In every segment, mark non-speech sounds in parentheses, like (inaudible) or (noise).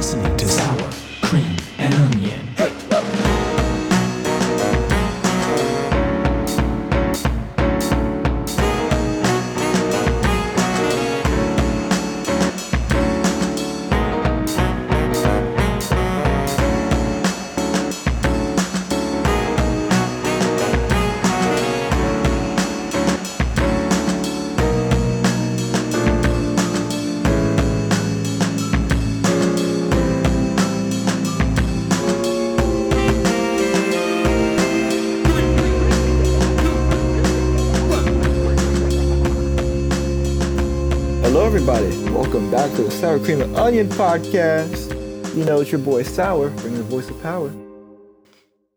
listening to Sour Cream and Onion podcast. You know, it's your boy Sour, bringing the voice of power.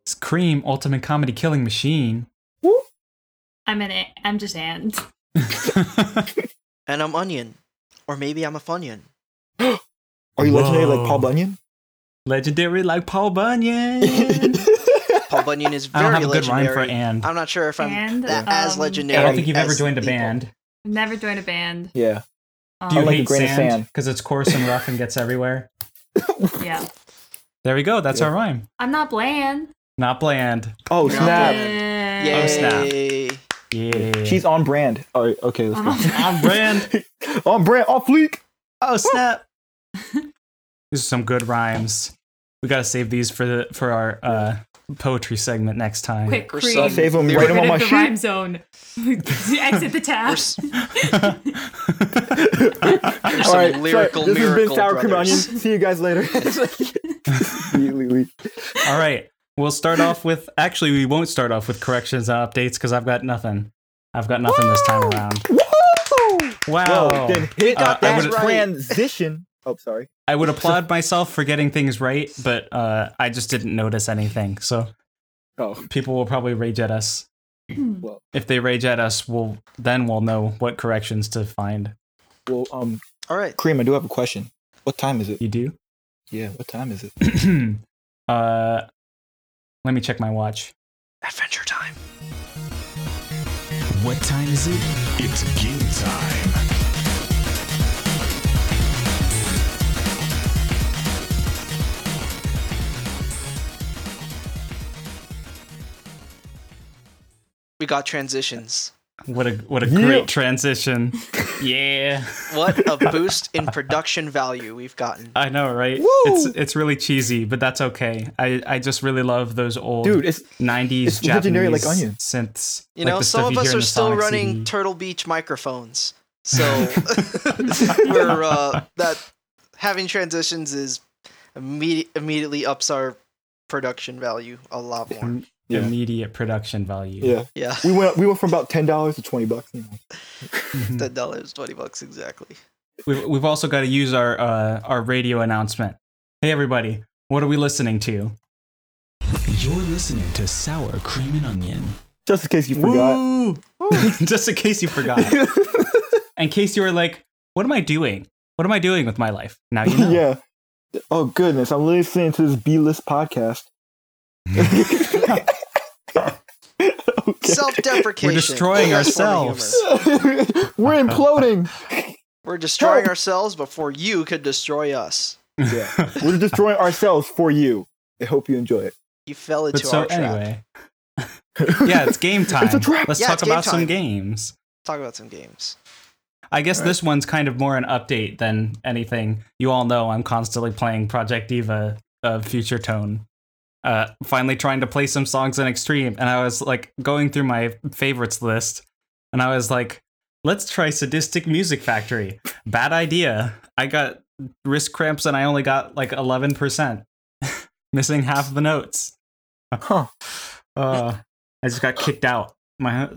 It's Cream, Ultimate Comedy Killing Machine. Woo! I'm an a- I'm just and (laughs) And I'm onion. Or maybe I'm a funyun. (gasps) Are you legendary like Paul Bunyan? Legendary like Paul Bunyan. (laughs) Paul Bunyan is I don't very have a good rhyme legendary. for and. I'm not sure if I'm And, that as um, legendary. I don't think you've ever joined a people. band. Never joined a band. Yeah. Um, Do you like a hate grain of sand? sand. Because it's coarse and rough and gets everywhere. (laughs) yeah. There we go. That's Yeah. our rhyme. I'm not bland. Not bland. Oh, snap. Yay. Oh, snap. Yeah. She's on brand. All right, okay, let's I'm go. on brand. on brand, (laughs) off fleek. Oh snap! (laughs) These are some good rhymes. We gotta save these for the for our uh, poetry segment next time. Quick, Or some- Save them, write them on my of the sheet. rhyme zone. (laughs) Exit the tab. We're (laughs) s- (laughs) All some right, lyrical sorry, this has been Sour Cream and Onion. See you guys later. It's like- Immediately leave. All right, we'll start off with. Actually, we won't start off with corrections and updates because I've got nothing. I've got nothing this time around. Woo! Wow. Whoa, then hit Uh, that transition. Oh, sorry. I would (laughs) applaud myself for getting things right, but uh, I just didn't notice anything. So Oh, people will probably rage at us. well, If they rage at us, we'll then we'll know what corrections to find. well, um, All right. Cream, I do have a question. What time is it? You do? Yeah, what time is it? (clears throat) uh, let me check my watch. Adventure time. What time is it? It's game time. We got transitions. What a what a Yeah. great transition. yeah. What a boost in production value we've gotten. I know, right? Woo! It's it's really cheesy, but that's okay. I, I just really love those old Dude, it's 90s it's Japanese like onion. synths. You like know, the some stuff of us are still Sonic running CD. Turtle Beach microphones. So (laughs) (laughs) we're uh, that having transitions is immediate, immediately ups our production value a lot more. Im- Yeah. immediate production value. yeah. Yeah. We went we went from about ten dollars to twenty bucks. You know. (laughs) Ten dollars, twenty bucks exactly. We've, we've also got to use our uh, our radio announcement. Hey everybody, what are we listening to? You're listening to Sour Cream and Onion. Just in case you forgot. Woo! (laughs) Just in case you forgot. (laughs) in case you were like, what am I doing? What am I doing with my life? Now you know. yeah. Oh goodness, I'm listening to this B list podcast. (laughs) okay. Self-deprecation. We're destroying Best form of ourselves. We're imploding. We're destroying Help. ourselves before you could destroy us. Yeah. (laughs) We're destroying ourselves for you. I hope you enjoy it. You fell But into so our trap. anyway, (laughs) yeah, it's game time. It's a trap. Let's Yeah, talk it's game about some time. games. Talk about some games. I guess Alright. this one's kind of more an update than anything. You all know I'm constantly playing Project Diva of uh, Future Tone. Uh, finally trying to play some songs in Extreme, and I was like going through my favorites list, and I was like, let's try Sadistic Music Factory. Bad idea. I got wrist cramps, and I only got like 11%, (laughs) missing half the notes. Huh. Uh, I just got kicked out. My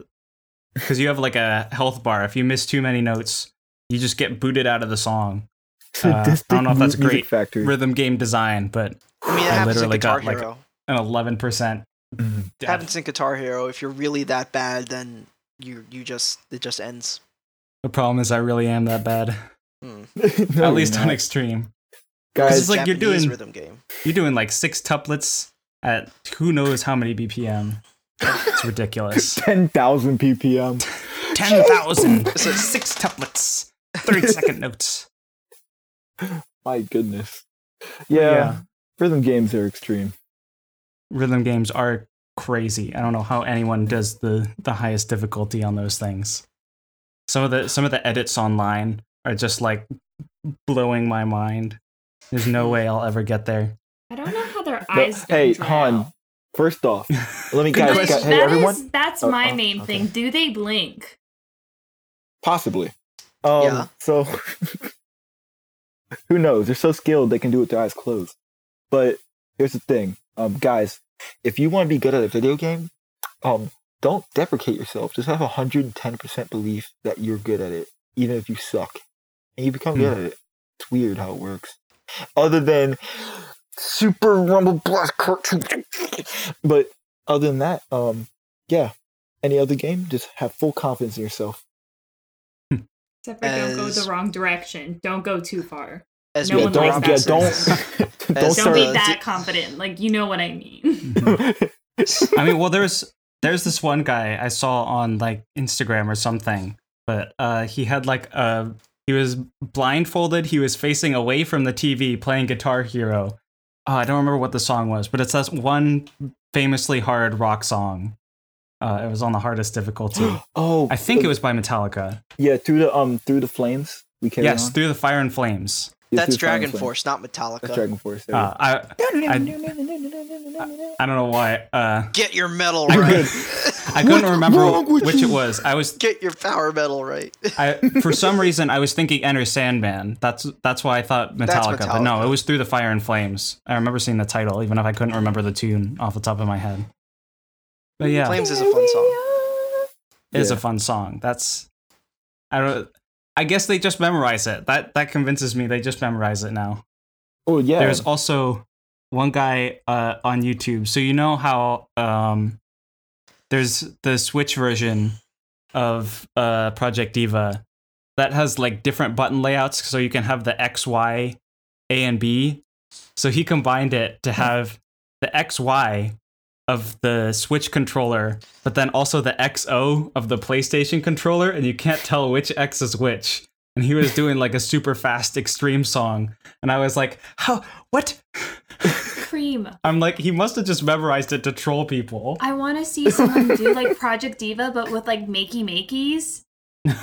because you have like a health bar. If you miss too many notes, you just get booted out of the song. Uh, I don't know if that's great Factory. Rhythm game design, but I mean, it I happens in literally Guitar got, like, an eleven percent. Mhm. happens in Guitar Hero. If you're really that bad, then you you just it just ends. The problem is, I really am that bad. Hmm. (laughs) No, At you're least on extreme. guys. It's like you're doing- rhythm game. You're doing like six tuplets at who knows how many BPM. It's ridiculous. (laughs) ten thousand BPM. (laughs) Ten thousand It's a- six tuplets, thirty second notes. My goodness. Yeah, Yeah. Rhythm games are extreme. Rhythm games are crazy. I don't know how anyone does the the highest difficulty on those things. Some of the some of the edits online are just like blowing my mind. There's no way I'll ever get there. I don't know how their No, eyes. hey, don't Han, first off, (laughs) let me Good guys, guys hey that everyone, is- that's Oh, my oh, main okay. thing. Do they blink? possibly. Um, Yeah. So, (laughs) who knows? They're so skilled they can do it with their eyes closed. But here's the thing, um, guys, if you want to be good at a video game, um, don't deprecate yourself. Just have hundred and ten percent belief that you're good at it, even if you suck, and you become good at it. It's weird how it works. Other than Super Rumble Blast Cartoon, (laughs) but other than that, um, yeah. Any other game, just have full confidence in yourself. Except for don't go the wrong direction. Don't go too far. As No we one don't, likes progress that yeah, don't, don't (laughs) As, Don't start. be uh, that d- confident. Like you know what I mean. (laughs) I mean, well, there's there's this one guy I saw on like Instagram or something, but uh, he had like a he was blindfolded. He was facing away from the TV playing Guitar Hero. Oh, I don't remember what the song was, but it's that one famously hard rock song. Uh, it was on the hardest difficulty. (gasps) oh, I think it was by Metallica. yeah. Through the um, through the flames. We carry Yes, on. through the fire and flames. Yeah, That's through the fire and Dragon flames. Force, not Metallica. That's DragonForce. there Uh, I I don't know why. Uh, Get your metal I right. I couldn't What's remember wrong with which it was. I was Get your power metal right. I for some reason I was thinking Enter Sandman. That's that's why I thought That's Metallica, but no, it was Through the Fire and Flames. I remember seeing the title, even if I couldn't remember the tune off the top of my head. But yeah, Flames is a fun song. it is a fun song. That's I don't. I guess they just memorize it. That that convinces me they just memorize it now. Oh yeah. There's also one guy uh, on YouTube. So you know how um, there's the Switch version of uh, Project Diva that has like different button layouts, so you can have the X, Y, A, and B. So he combined it to have the X, Y of the Switch controller, but then also the XO of the PlayStation controller, and you can't tell which X is which. And he was doing like a super fast extreme song, and I was like, "How? What?" Cream. (laughs) I'm like, he must have just memorized it to troll people. I want to see someone do like Project Diva, but with like makey makeys.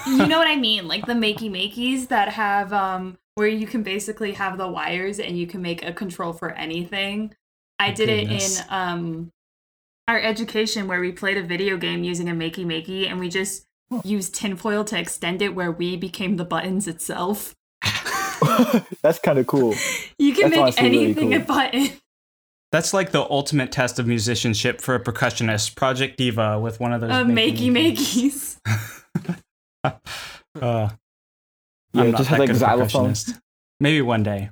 You know what I mean? Like the makey makeys that have um where you can basically have the wires and you can make a control for anything. I did goodness. it in um our education where we played a video game using a makey makey and we just used tinfoil to extend it where we became the buttons itself. (laughs) That's kind of cool. You can That's make honestly really anything a button. That's like the ultimate test of musicianship for a percussionist. Project Diva with one of those Uh, makey makeys. (laughs) Uh, Yeah, I'm not just that like good xylophone. percussionist. Maybe one day.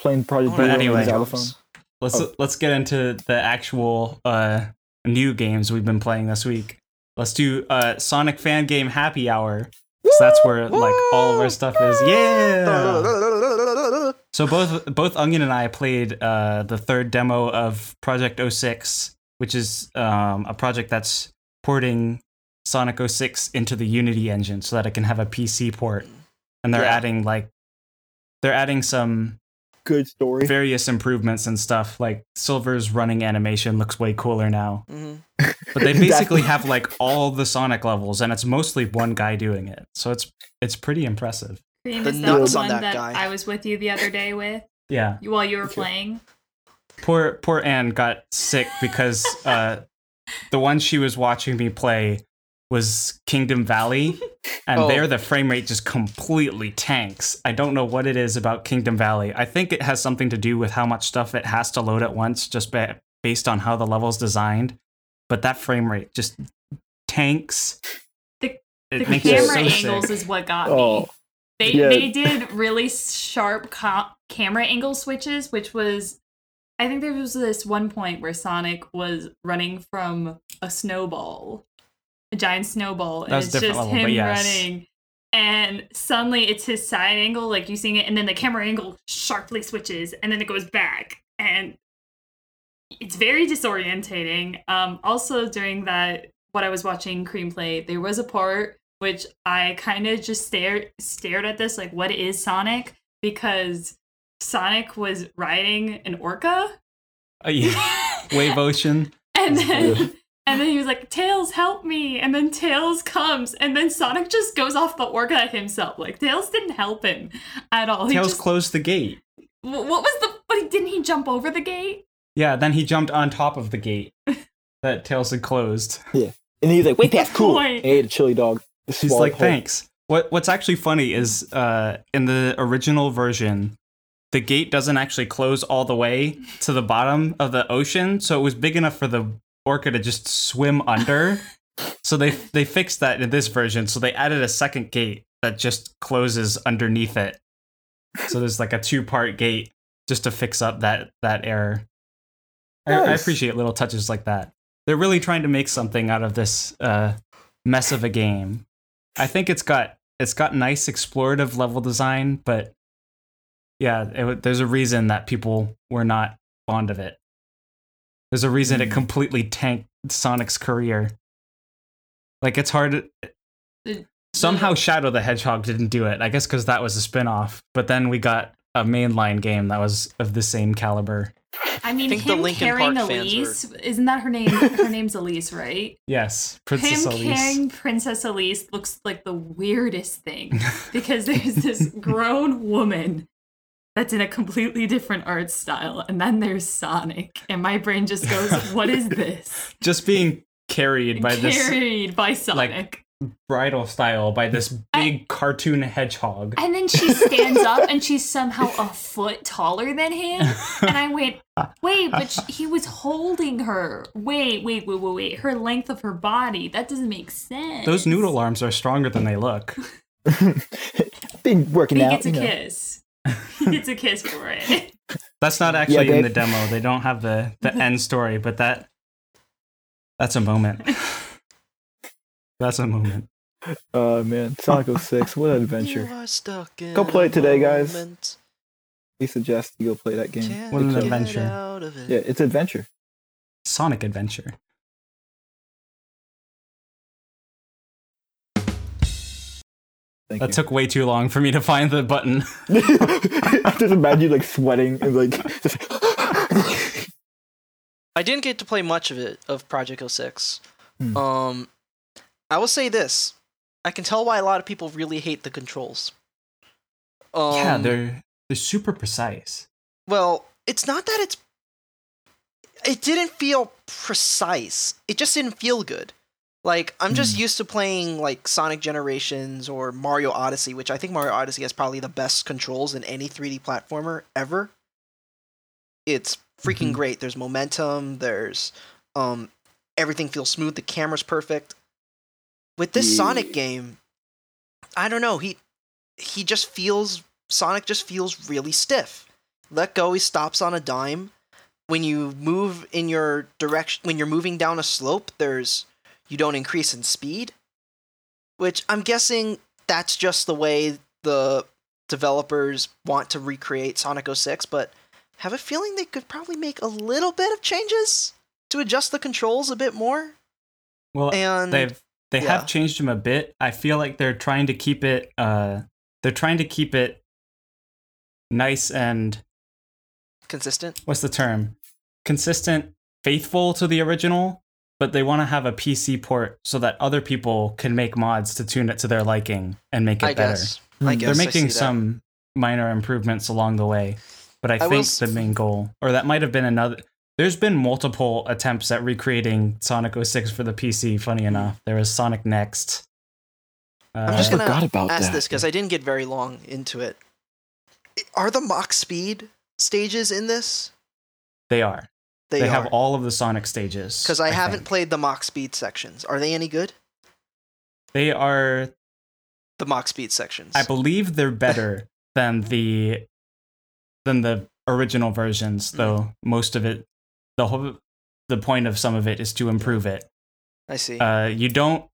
Playing Project But Diva with anyway. xylophone. Let's Oh. let's get into the actual uh, new games we've been playing this week. Let's do uh, Sonic Fan Game Happy Hour. 'cause that's where like all of our stuff is. Yeah. So both both Onion and I played uh, the third demo of Project 06, which is um, a project that's porting Sonic 06 into the Unity engine so that it can have a PC port. And they're Yeah. adding like they're adding some Good story. various improvements and stuff. Like Silver's running animation looks way cooler now. Mhm. But they (laughs) basically have like all the Sonic levels, and it's mostly one guy doing it. So it's it's pretty impressive. Cream The is that nuts the on one that that, guy. I was with you the other day with Yeah. while you were Okay. playing. Poor poor Anne got sick because uh, (laughs) the one she was watching me play was Kingdom Valley, (laughs) and Oh. there the frame rate just completely tanks. I don't know what it is about Kingdom Valley. I think it has something to do with how much stuff it has to load at once, just ba- based on how the level's designed. But that frame rate just tanks. The- it The makes you camera so angles sick. is what got me. Oh, They yeah. they did really sharp co- camera angle switches, which was I think there was this one point where Sonic was running from a snowball, a giant snowball, and That was it's just level, him yes. running. And suddenly it's his side angle, like you seeing it, and then the camera angle sharply switches, and then it goes back, and it's very disorientating. Um, also during that, what I was watching Cream play, there was a part which I kind of just stared stared at this like, what is Sonic? Because Sonic was riding an orca, Uh, yeah. (laughs) Wave Ocean. and then. And then he was like, "Tails, help me!" And then Tails comes, and then Sonic just goes off the orca himself. Like Tails didn't help him at all. He Tails just, closed the gate. What was the? But didn't he jump over the gate? Yeah, then he jumped on top of the gate (laughs) that Tails had closed. Yeah. And then he's like, wait, that's (laughs) cool. Point. And he ate a chili dog. He's Swallowed like, whole. thanks. What What's actually funny is uh, in the original version, the gate doesn't actually close all the way to the bottom of the ocean, so it was big enough for the orca to just swim under. so they they fixed that in this version. So they added a second gate that just closes underneath it. So there's like a two part gate just to fix up that that error. I, I appreciate little touches like that. They're really trying to make something out of this uh, mess of a game. I think it's got it's got nice explorative level design, but yeah, it, there's a reason that people were not fond of it. There's a reason it Hmm. completely tanked Sonic's career. Like it's hard. The- Somehow Shadow the Hedgehog didn't do it. I guess because that was a spin-off. But then we got a mainline game that was of the same caliber. I mean, think the him carrying Park fans Elise isn't that her name? her (laughs) name's Elise, right? Yes, Princess him Elise. carrying Princess Elise looks like the weirdest thing because there's this (laughs) grown woman that's in a completely different art style, and then there's Sonic, and my brain just goes, (laughs) "What is this?" Just being carried by this Carried by Sonic. bridal style by this big cartoon hedgehog. and then she stands up and she's (laughs) somehow a foot taller than him. And I went, wait, but sh- he was holding her. Wait, wait, wait, wait, wait. Her length of her body. That doesn't make sense. Those noodle arms are stronger than they look. (laughs) Been working He out. gets a you know. kiss. (laughs) He gets a kiss for it. (laughs) That's not actually in the demo. They don't have the the (laughs) end story, but that that's a moment. That's a moment. Oh man, Sonic 06, what an adventure. You are stuck in Go play it today, guys. moment. We suggest you go play that game. Can't What an adventure. it. Yeah, it's adventure. Sonic Adventure. Thank That you. took way too long for me to find the button. I (laughs) just imagine you like sweating and like. I didn't get to play much of it of Project 06. Hmm. Um, I will say this: I can tell why a lot of people really hate the controls. Um, yeah, they're they're super precise. well, it's not that it's. It didn't feel precise. It just didn't feel good. Like I'm just Hmm. used to playing like Sonic Generations or Mario Odyssey, which I think Mario Odyssey has probably the best controls in any 3D platformer ever. It's freaking Mhm. great. There's momentum. There's um, everything feels smooth. The camera's perfect. With this Sonic game, I don't know. He he just feels Sonic just feels really stiff. Let go, he stops on a dime. When you move in your direction, when you're moving down a slope, there's you don't increase in speed, which I'm guessing that's just the way the developers want to recreate Sonic 06, but have a feeling they could probably make a little bit of changes to adjust the controls a bit more. Well, And they've they yeah. have changed them a bit. I feel like they're trying to keep it uh they're trying to keep it nice and consistent. what's the term? Consistent, faithful to the original, but they want to have a PC port so that other people can make mods to tune it to their liking and make it I better. guess. Hmm. I They're guess They're I making that. some minor improvements along the way, but I, I think s- the main goal, or that might have been another. There's been multiple attempts at recreating Sonic 06 for the PC. Funny enough, there was Sonic Next. Uh, I'm just gonna forgot about ask that. this because I didn't get very long into it. Are the Mach Speed stages in this? they are. They, They, have all of the Sonic stages. Because I, haven't think. played the Mach Speed sections. Are they any good? They are. The Mach Speed sections. I believe they're better (laughs) than the than the original versions. Mm-hmm. Though most of it, the whole the point of some of it is to improve it. I see. uh, you don't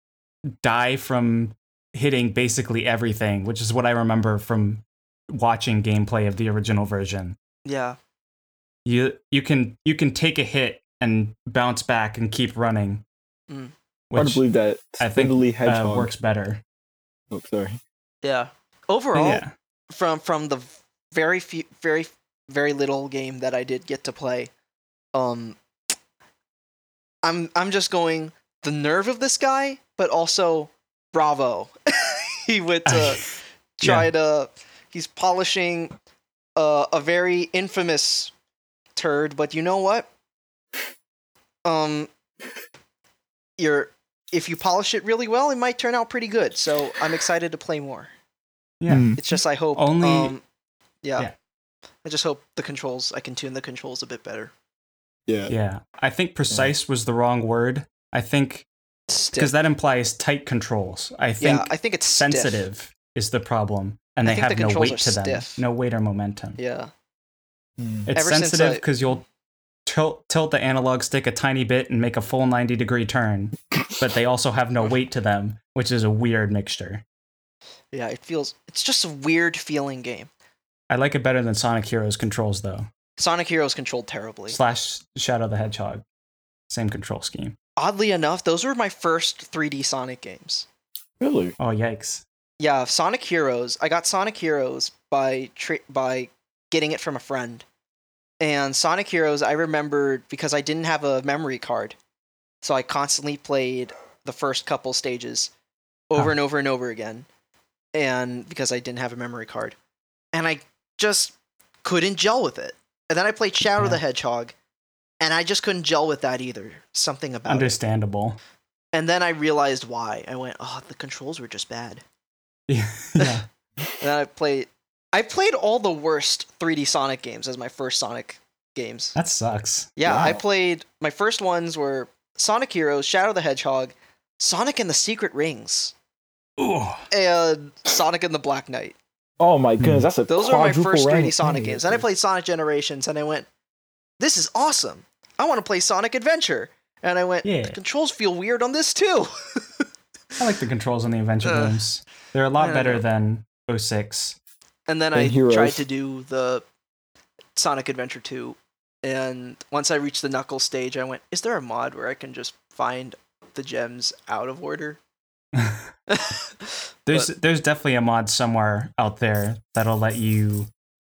die from hitting basically everything, which is what I remember from watching gameplay of the original version. yeah. You you can you can take a hit and bounce back and keep running, Mm. Hard to believe that I think, uh, hedgehog works better. Oh, sorry. Yeah. Overall, yeah, from from the very few, very very little game that I did get to play. Um, I'm I'm just going the nerve of this guy, but also bravo. (laughs) he went to (laughs) try to he's polishing uh, a very infamous turd, but you know what? Um, you're if you polish it really well, it might turn out pretty good. So I'm excited to play more. Yeah. Hmm. It's just I hope Only- um, yeah. yeah. I just hope the controls I can tune the controls a bit better. Yeah. Yeah. I think precise was the wrong word. I think because that implies tight controls. I think yeah, I think it's stiff. sensitive is the problem, and I they have the no weight are to them, no weight or momentum. Yeah. Hmm. It's Ever since sensitive I- because you'll tilt tilt the analog stick a tiny bit and make a full ninety degree turn, but they also have no weight to them, which is a weird mixture. Yeah, it feels it's just a weird feeling game. I like it better than Sonic Heroes controls though. Sonic Heroes controlled terribly. Slash Shadow the Hedgehog, same control scheme. Oddly enough, those were my first 3D Sonic games. Really? Oh yikes! Yeah, Sonic Heroes. I got Sonic Heroes by tra- by getting it from a friend. And Sonic Heroes, I remembered because I didn't have a memory card. So I constantly played the first couple stages over Huh. and over and over again. And because I didn't have a memory card. And I just couldn't gel with it. And then I played Shadow Yeah. the Hedgehog, and I just couldn't gel with that either. Something about it. Understandable. And then I realized why. I went, oh, the controls were just bad. (laughs) yeah. (laughs) And then I played. I played all the worst 3D Sonic games as my first Sonic games. That sucks. Yeah, I played. My first ones were Sonic Heroes, Shadow the Hedgehog, Sonic and the Secret Rings, Ooh. and Sonic and the Black Knight. Oh my Hmm. goodness, that's a Those are my first 3D Sonic thing. games. Then I played Sonic Generations, and I went, "This is awesome! I want to play Sonic Adventure." And I went, Yeah. "The controls feel weird on this too." (laughs) I like the controls on the adventure Uh, games. They're a lot better know. than 06. And then And I Heroes. tried to do the Sonic Adventure 2. And once I reached the Knuckles stage, I went, is there a mod where I can just find the gems out of order? (laughs) There's But- there's definitely a mod somewhere out there that'll let you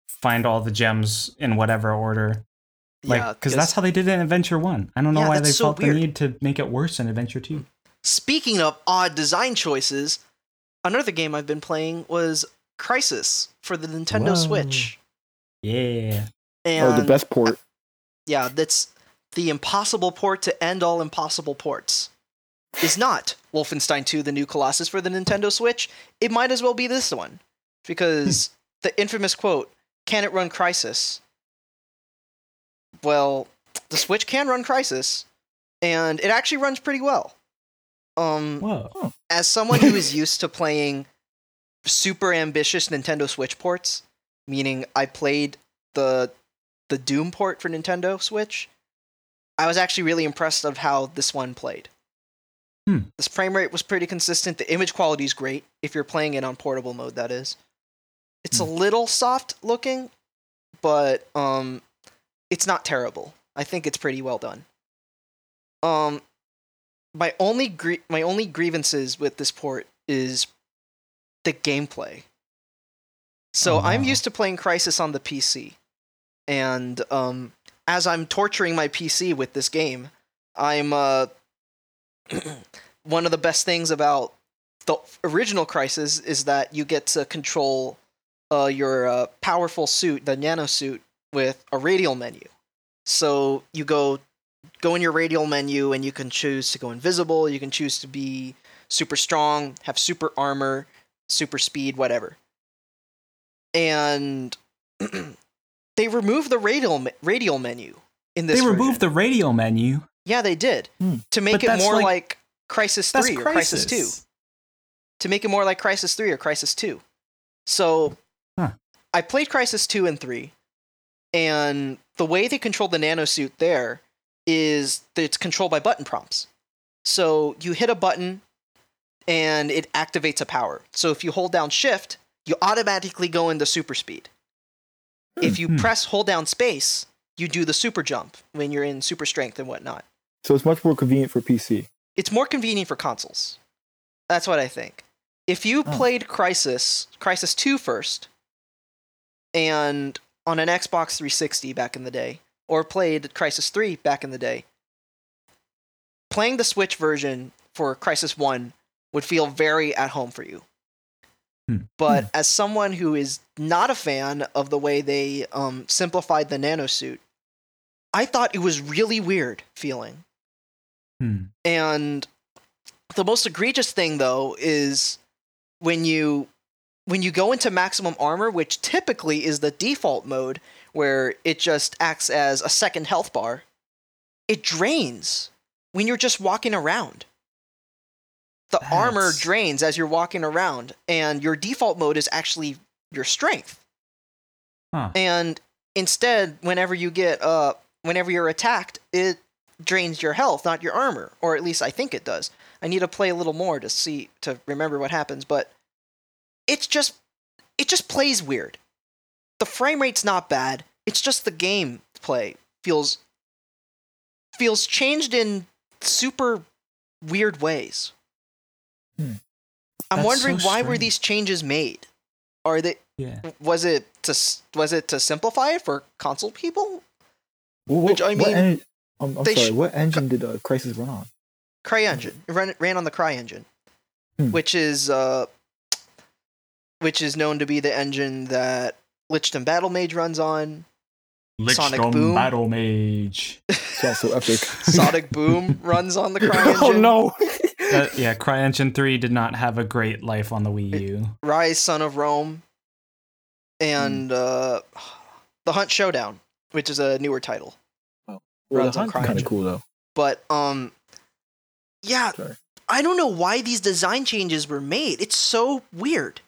find all the gems in whatever order. Like, yeah, because that's how they did it in Adventure One. I don't know Yeah, why they so felt weird. the need to make it worse in Adventure Two. Speaking of odd design choices, another game I've been playing was Crysis for the Nintendo Whoa. Switch. Yeah, And Oh, the best port. yeah, that's the impossible port to end all impossible ports. Is not Wolfenstein 2 the new Colossus for the Nintendo Switch. It might as well be this one. Because the infamous quote, can it run Crysis? Well, the Switch can run Crysis, and it actually runs pretty well. Um, whoa, as someone who is (laughs) used to playing super ambitious Nintendo Switch ports, meaning I played the the Doom port for Nintendo Switch, I was actually really impressed of how this one played. Hmm. This frame rate was pretty consistent. The image quality is great if you're playing it on portable mode. That is, it's a little soft looking, but um, it's not terrible. I think it's pretty well done. Um, my only gr- my only grievances with this port is the gameplay. So Oh, I'm used to playing Crysis on the PC, and um, as I'm torturing my PC with this game, I'm uh, (clears throat) one of the best things about the original Crysis is that you get to control uh, your uh, powerful suit, the nano suit, with a radial menu. So you go go in your radial menu and you can choose to go invisible, you can choose to be super strong, have super armor, super speed, whatever. And (clears throat) they removed the radial radial menu in this they version. removed the radial menu. Yeah, they did. Hmm. To make But it more like- like, Crysis 3 or Crysis 2. To make it more like Crysis 3 or Crysis 2. So Huh. I played Crysis 2 and 3, and the way they control the nanosuit there is that it's controlled by button prompts. So you hit a button and it activates a power. So if you hold down shift, you automatically go into super speed. If you Hmm. press hold down space, you do the super jump when you're in super strength and whatnot So it's much more convenient for PC. it's more convenient for consoles. That's what I think. If you Oh. played Crysis, Crysis 2 first, and on an Xbox 360 back in the day, or played Crysis 3 back in the day, playing the Switch version for Crysis 1 would feel very at home for you. Hmm. But as someone who is not a fan of the way they um, simplified the nanosuit, I thought it was really weird feeling. Hmm. And the most egregious thing though is when you when you go into maximum armor, which typically is the default mode where it just acts as a second health bar, it drains when you're just walking around. The armor drains as you're walking around, and your default mode is actually your strength. Huh. And instead, whenever you get uh whenever you're attacked, it drains your health, not your armor. Or at least I think it does. I need to play a little more to see to remember what happens, but it's just it just plays weird. The frame rate's not bad. It's just the game play feels feels changed in super weird ways. Hmm. I'm That's wondering so why were these changes made? Are they Yeah. was it to was it to simplify it for console people? Well, Which, I mean, en- I'm, I'm sorry. sh- what engine did uh, Crysis run on? CryEngine. It ran, ran on the CryEngine, Hmm. which is uh, which is known to be the engine that Lichdom Battle Mage runs on. Sonic Boom. Battle Mage. Sounds so epic. Sonic (laughs) Boom runs on the CryEngine. oh no! (laughs) Uh, yeah, CryEngine 3 did not have a great life on the Wii U. Ryse, Son of Rome, and uh, the Hunt Showdown, which is a newer title. well, runs the on hunt's kind of cool though. But um, yeah, Sorry. I don't know why these design changes were made. It's so weird.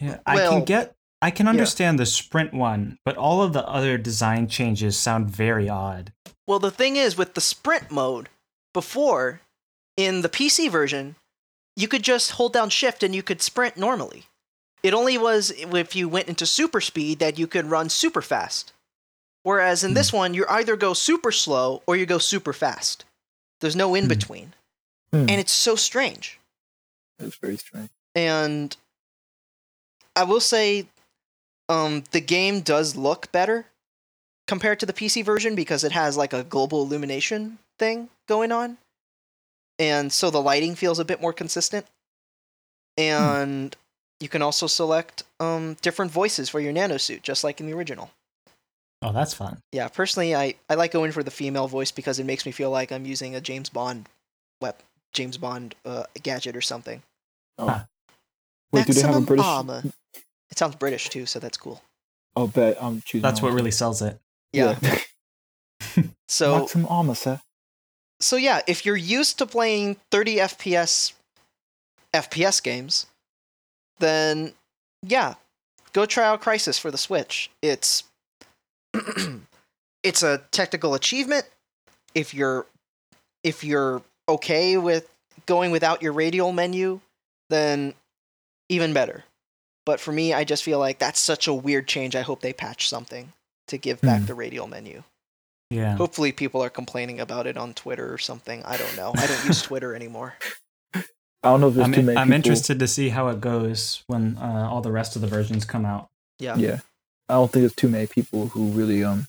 Yeah, I can get I can yeah. understand the sprint one, but all of the other design changes sound very odd. Well, the thing is, with the sprint mode, before, in the PC version, you could just hold down shift and you could sprint normally. It only was if you went into super speed that you could run super fast. Whereas in this one, you either go super slow or you go super fast. There's no in between. Hmm. And it's so strange. It's very strange. And I will say, um, the game does look better compared to the PC version because it has like a global illumination thing going on, and so the lighting feels a bit more consistent. And you can also select um, different voices for your nano suit, just like in the original. Oh, that's fun. Yeah, personally, I, I like going for the female voice because it makes me feel like I'm using a James Bond, wep- James Bond uh, gadget or something. Oh. Huh. Wait, do they have a Maximum British? armor. It sounds British too, so that's cool. Oh, bet I'm choosing. That's what really sells it. Yeah. (laughs) So Maximum armor, sir. So yeah, if you're used to playing 30 FPS FPS games, then yeah, go try out Crysis for the Switch. It's (clears throat) it's a technical achievement. If you're if you're okay with going without your radial menu, then even better. But for me, I just feel like that's such a weird change. I hope they patch something to give back Hmm. the radial menu. Yeah. Hopefully, people are complaining about it on Twitter or something. I don't know. I don't use (laughs) Twitter anymore. I don't know if there's I'm, too many. I'm people- interested to see how it goes when uh, all the rest of the versions come out. Yeah. Yeah, I don't think there's too many people who really um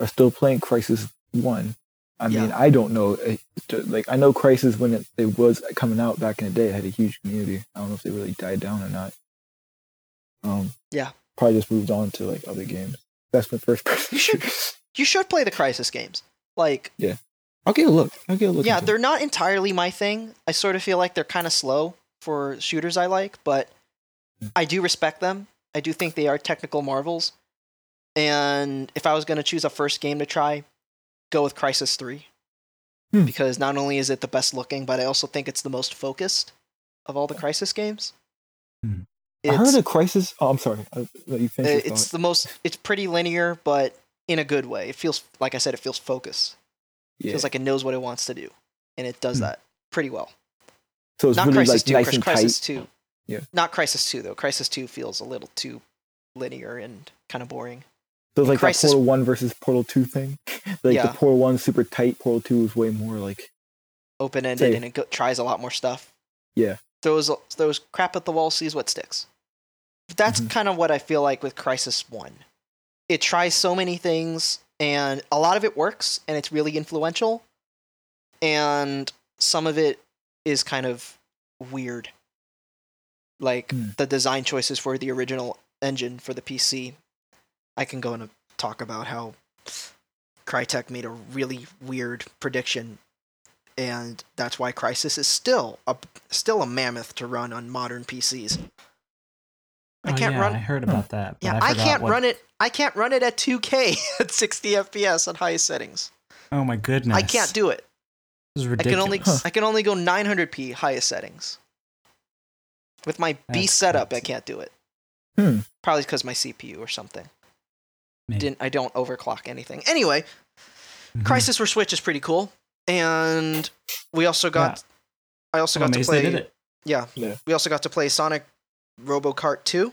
are still playing Crysis One. I mean, Yeah. I don't know. eh, Like, I know Crysis when it, it was coming out back in the day, it had a huge community. I don't know if they really died down or not. Um, Yeah. probably just moved on to like other games. That's my first person (laughs) You should- shooters. You should play the Crysis games. Like, yeah, I'll get a look. I'll get a look. yeah, they're not entirely my thing. I sort of feel like they're kind of slow for shooters I like, but Hmm. I do respect them. I do think they are technical marvels. And if I was going to choose a first game to try, go with Crysis 3. Hmm. Because not only is it the best looking, but I also think it's the most focused of all the Crysis games. Hmm. I heard a Crysis. Oh, I'm sorry. You finish. it's the most it's pretty linear but in a good way it feels like i said it feels focused it yeah. feels like it knows what it wants to do and it does Hmm. that pretty well so it's not really crysis like 2 nice Cris- and crysis 2 Yeah. not crysis 2 though crysis 2 feels a little too linear and kind of boring So it's like Crysis- that Portal One versus Portal Two thing. (laughs) like Yeah. the Portal One super tight. Portal Two is way more like open-ended and it go- tries a lot more stuff Yeah. throws throws crap at the wall sees what sticks that's Mhm. kind of what I feel like with Crysis 1. It tries so many things and a lot of it works and it's really influential and some of it is kind of weird. Like Hmm. the design choices for the original engine for the PC. I can go and talk about how Crytek made a really weird prediction and that's why Crysis is still a still a mammoth to run on modern PCs. I Oh, can't yeah, run I heard about that. but yeah, I, forgot can't what- run it. I can't run it at 2K (laughs) at 60 FPS at highest settings. Oh my goodness! I can't do it. This is I can only I can only go 900p highest settings. With my B That's setup, I can't do it. Hmm. Probably because my CPU or something. Maybe. Didn't I don't overclock anything. Anyway, Mhm. Crysis for Switch is pretty cool, and we also got. I also I'm got to play. they did it. Yeah, Yeah. we also got to play Sonic Robo Kart 2,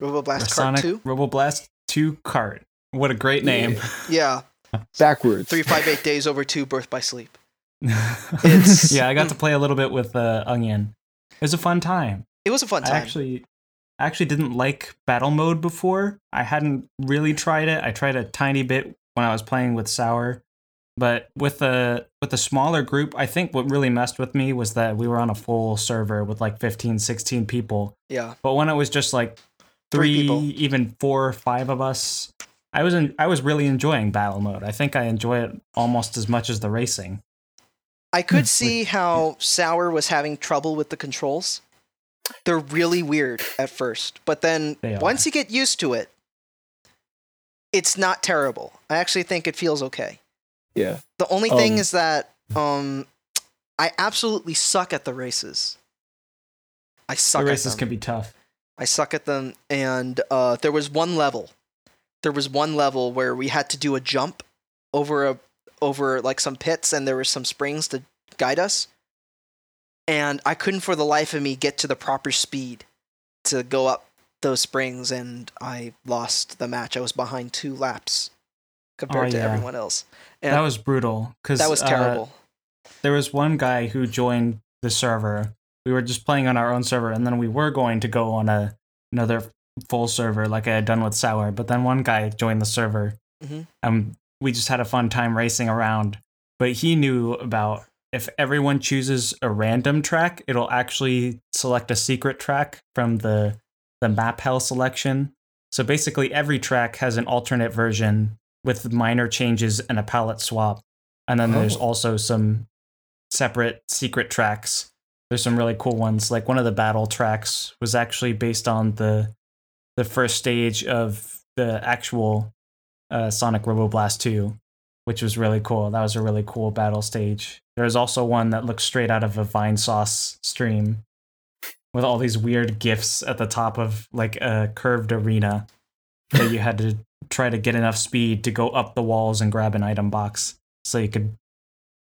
Robo Blast Kart Sonic 2. Roboblast 2 Kart. What a great name. Yeah, (laughs) Backwards. three five eight days over two, birth by sleep. (laughs) It's- yeah, I got to play a little bit with uh, Onion. It was a fun time. It was a fun I time. actually I actually didn't like battle mode before. I hadn't really tried it. I tried a tiny bit when I was playing with Sour. But with the with the smaller group, I think what really messed with me was that we were on a full server with like 15, 16 people. yeah, But when it was just like Three three, even four or five of us, I was in, I was really enjoying battle mode. I think I enjoy it almost as much as the racing. I could (laughs) see how Sour was having trouble with the controls. They're really weird at first, but then once you get used to it, it's not terrible. I actually think it feels okay. Yeah. The only thing Um, is that um, I absolutely suck at the races. I suck the at races can be tough. I suck at them. And uh, there was one level. There was one level where we had to do a jump over a over like some pits, and there were some springs to guide us. And I couldn't, for the life of me, get to the proper speed to go up those springs, and I lost the match. I was behind two laps compared Oh, to everyone else. And that was brutal because that was terrible. there was one guy who joined the server. We were just playing on our own server, and then we were going to go on a another full server like I had done with Sour. But then one guy joined the server, Mhm. and we just had a fun time racing around. But he knew about if everyone chooses a random track, it'll actually select a secret track from the the map hell selection. So basically, every track has an alternate version with minor changes and a palette swap. And then there's Oh. also some separate secret tracks. There's some really cool ones. Like one of the battle tracks was actually based on the the first stage of the actual uh, Sonic Robo Blast 2, which was really cool. That was a really cool battle stage. There's also one that looks straight out of a Vinesauce stream with all these weird gifs at the top of like a curved arena that you had to try to get enough speed to go up the walls and grab an item box so you could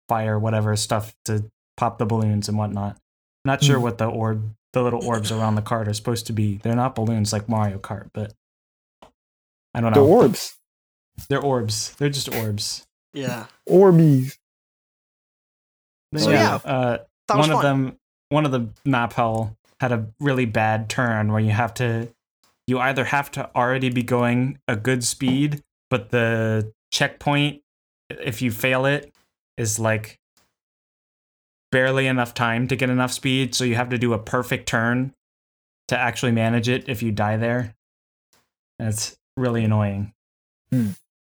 fire whatever stuff to pop the balloons and whatnot. Not sure Hmm. what the orb, the little orbs around the cart are supposed to be. They're not balloons like Mario Kart, but I don't know. The know. orbs. They're orbs. They're just orbs. Yeah. Orbies. So, yeah, yeah, uh, That was one of fun. them, one of the map hell had a really bad turn where you have to, you either have to already be going a good speed, but the checkpoint, if you fail it, is like barely enough time to get enough speed, so you have to do a perfect turn to actually manage it if you die there. And it's really annoying. Hmm.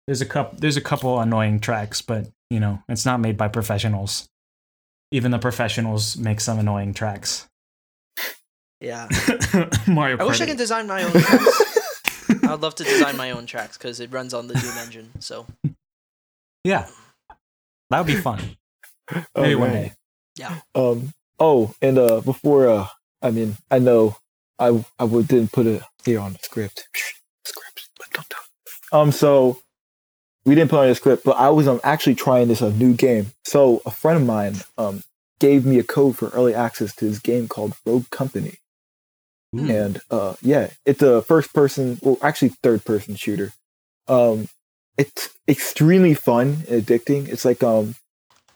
There's a couple. There's a couple annoying tracks, but you know it's not made by professionals. Even the professionals make some annoying tracks. Yeah. (laughs) Mario I wish I could design my own tracks. (laughs) I would love to design my own tracks because it runs on the Doom engine. So Yeah, that would be fun. Oh, Maybe one man. day. Um. Oh, and uh, before uh, I mean, I know I I would, didn't put it here on the script. Script, but don't do it. Um. So we didn't put on the script, but I was um actually trying this a new game. So a friend of mine um gave me a code for early access to this game called Rogue Company. Ooh. and uh yeah it's a first person well actually third person shooter um it's extremely fun and addicting it's like um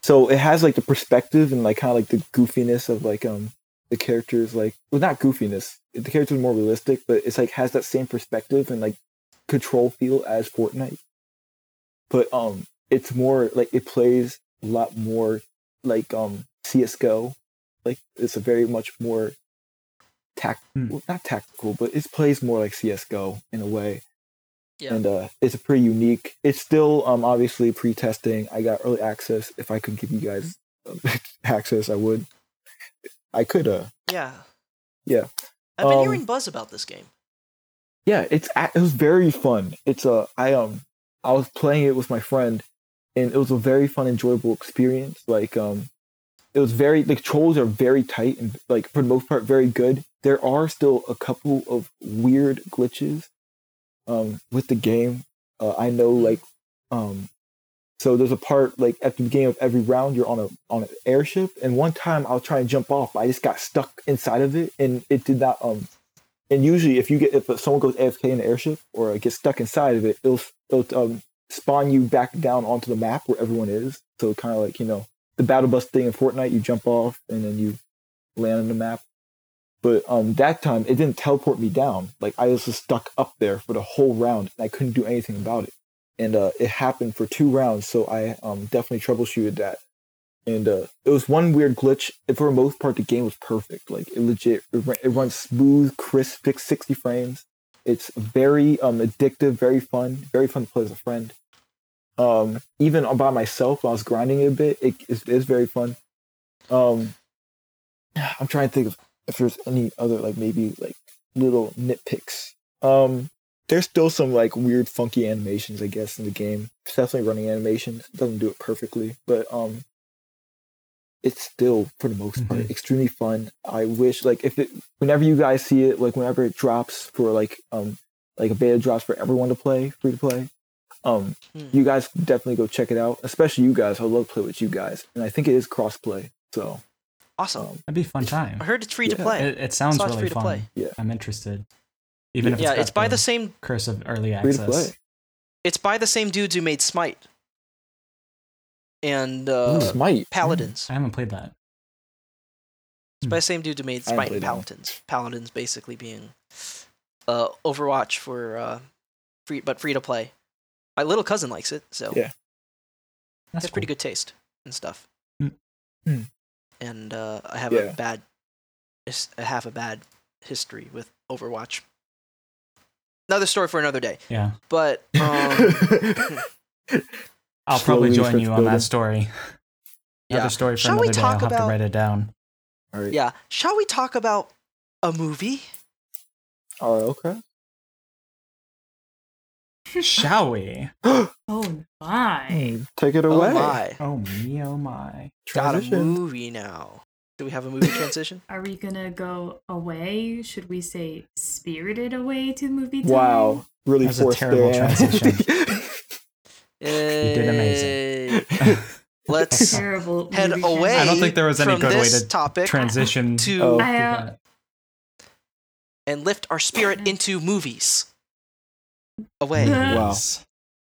so it has like the perspective and like kind of like the goofiness of like um the characters like well not goofiness. The characters more realistic, but it's like has that same perspective and like control feel as Fortnite. But um it's more like it plays a lot more like um CS:GO. Like it's a very much more tact Hmm. well, not tactical, but it plays more like CS:GO in a way. Yeah. And uh it's a pretty unique. It's still um obviously pre-testing. I got early access. If I could give you guys um, (laughs) access, I would. I could uh Yeah. Yeah. I've been Um, hearing buzz about this game. yeah it's it was very fun it's a i um i was playing it with my friend and it was a very fun enjoyable experience like um it was very the controls are very tight and like for the most part very good there are still a couple of weird glitches um with the game uh, i know like um so there's a part like at the beginning of every round you're on a on an airship and one time i'll try and jump off i just got stuck inside of it and it did not um and usually if you get if someone goes AFK in the airship or gets stuck inside of it, it'll it'll um, spawn you back down onto the map where everyone is. So kind of like you know the battle bus thing in Fortnite, you jump off and then you land on the map. But um, that time it didn't teleport me down. Like I was just stuck up there for the whole round and I couldn't do anything about it. And uh, it happened for two rounds, so I um, definitely troubleshooted that. And uh, it was one weird glitch. For the most part, the game was perfect. Like it legit, it, ran- it runs smooth, crisp, 60 frames. It's very um addictive, very fun, very fun to play as a friend. Um, even by myself, I was grinding it a bit, it is it's very fun. Um, I'm trying to think of if there's any other like maybe like little nitpicks. Um, there's still some like weird, funky animations, I guess, in the game. It's definitely running animations. It doesn't do it perfectly, but um, it's still for the most part extremely fun. I wish like if it whenever you guys see it, like whenever it drops for like um like a beta drops for everyone to play, free to play. Um, Hmm. you guys definitely go check it out. Especially you guys. I love to play with you guys, and I think it is crossplay. So Awesome. um, That'd be a fun time. I heard it's free to play. It, it sounds Sounds really free to fun. play. Yeah. I'm interested. Even if yeah, it's, it's by the same curse of early free access. to play. it's by the same dudes who made Smite and uh, Smite. Paladins. I haven't played that. It's by the same dude who made Smite and played that. Paladins. Paladins basically being uh, Overwatch for uh, free, but free to play. My little cousin likes it, so Yeah. That's has pretty good taste and stuff. Mm. Mm. And uh, I have Yeah. a bad, his- I have a bad history with Overwatch. Another story for another day. Yeah, But um, (laughs) I'll probably Slowly join you on building. that story. yeah, Another story for Shall we another day. I'll talk have to about- write it down. All right. yeah. Shall we talk about a movie? All right. Okay. Shall we? (gasps) Oh my. Take it away. Oh my! Oh me, oh my. Got a Transition. movie now. Do we have a movie (laughs) transition? Are we gonna go away? Should we say spirited away to movie time? Wow. Really That was a forced terrible there, Anna. transition. (laughs) did amazing. (laughs) Let's Terrible. head movie away. I don't think there was any from good way this to topic Transition to Oh. I, uh, that. and lift our spirit into movies. Away. Wow.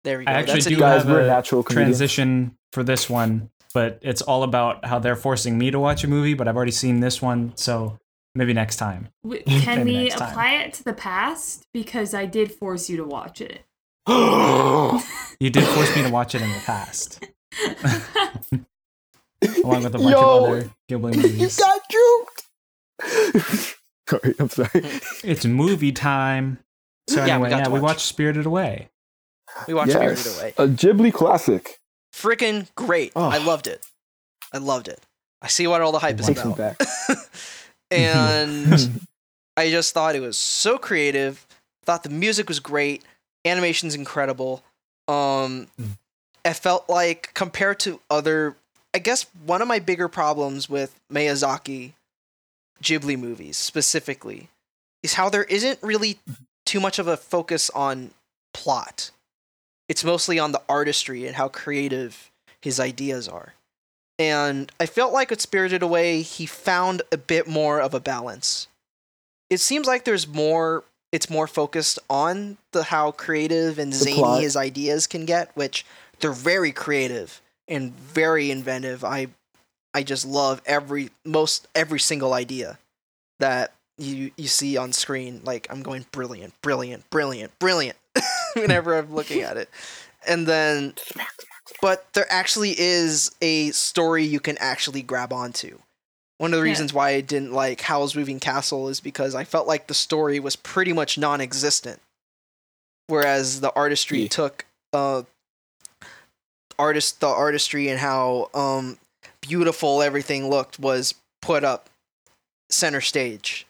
There we go. I actually That's do Guys, have we're a natural comedians. transition for this one, but it's all about how they're forcing me to watch a movie, but I've already seen this one, so maybe next time. w- Can Maybe we next time. apply it to the past? Because I did force you to watch it. (gasps) You did force me to watch it in the past, (laughs) along with a bunch Yo, of other Ghibli (laughs) you got juked. (laughs) sorry, I'm sorry. It's movie time. So Yeah, we anyway, got yeah, to we watched Spirited Away. We watched Yes, Spirited Away. a Ghibli classic. Freaking great. Oh. I loved it. I loved it. I see what all the hype is Takes me about. back. (laughs) and I just thought it was so creative. Thought the music was great. Animation's incredible. Um, Mm. I felt like compared to other, I guess one of my bigger problems with Miyazaki Ghibli movies specifically is how there isn't really too much of a focus on plot. It's mostly on the artistry and how creative his ideas are. And I felt like with Spirited Away, he found a bit more of a balance. It seems like there's more it's more focused on the how creative and The zany plot. his ideas can get, which they're very creative and very inventive. I I just love every most every single idea that you you see on screen. Like I'm going brilliant, brilliant, brilliant, brilliant (laughs) whenever I'm looking at it. And then but there actually is a story you can actually grab onto. One of the Yeah. reasons why I didn't like Howl's Moving Castle is because I felt like the story was pretty much non-existent, whereas the artistry Yeah. took uh artist the artistry and how um beautiful everything looked was put up center stage.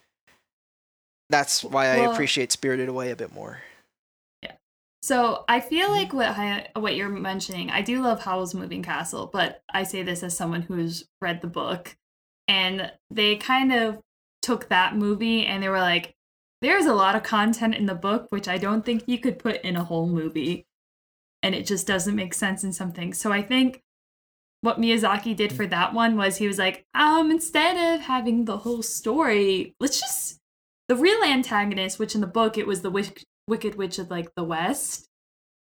That's why I Well- appreciate Spirited Away a bit more. Yeah. So I feel like what what you're mentioning, I do love Howl's Moving Castle, but I say this as someone who's read the book, and they kind of took that movie and they were like, "There's a lot of content in the book which I don't think you could put in a whole movie, and it just doesn't make sense in something." So I think what Miyazaki did for that one was he was like, um, instead of having the whole story, let's just the real antagonist, which in the book it was the wick- Wicked Witch of like the West,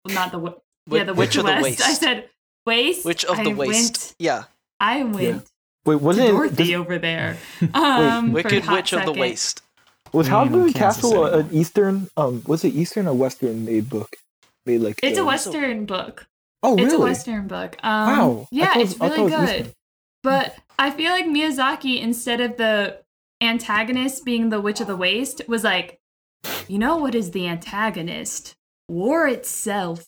well, not the wi- yeah the Witch Witch of the West. Waste. (laughs) I said waste. Witch of I the Waste. Went, Yeah. I went Wait, to wasn't it, Dorothy this- over there. (laughs) Um, Wicked hot Witch of the second. Waste. was We Howl's Moving Castle a- an. Eastern? Um, was it Eastern or Western made book? Made like It's a Western book. Oh, really? It's a Western book. Um, Wow. Yeah, thought- it's really it good. Eastern. But I feel like Miyazaki, instead of the antagonist being the Witch of the Waste, was like, you know what is the antagonist? War itself.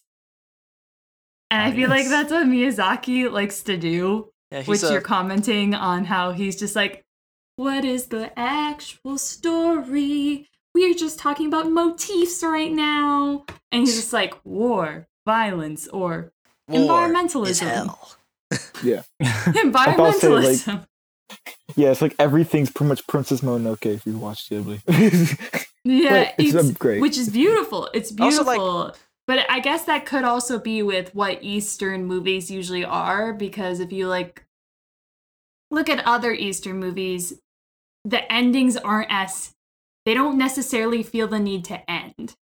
And I feel like that's what Miyazaki likes to do, Yeah, he's which a, you're commenting on how he's just like, what is the actual story? We're just talking about motifs right now. And he's just like, war, violence, or war is (laughs) environmentalism. hell. environmentalism. Yeah, it's like everything's pretty much Princess Mononoke if you watch Ghibli. (laughs) Yeah, But it's, it's, great. which is beautiful. It's Also, beautiful. like- but I guess that could also be with what Eastern movies usually are, because if you like look at other Eastern movies, the endings aren't as they don't necessarily feel the need to end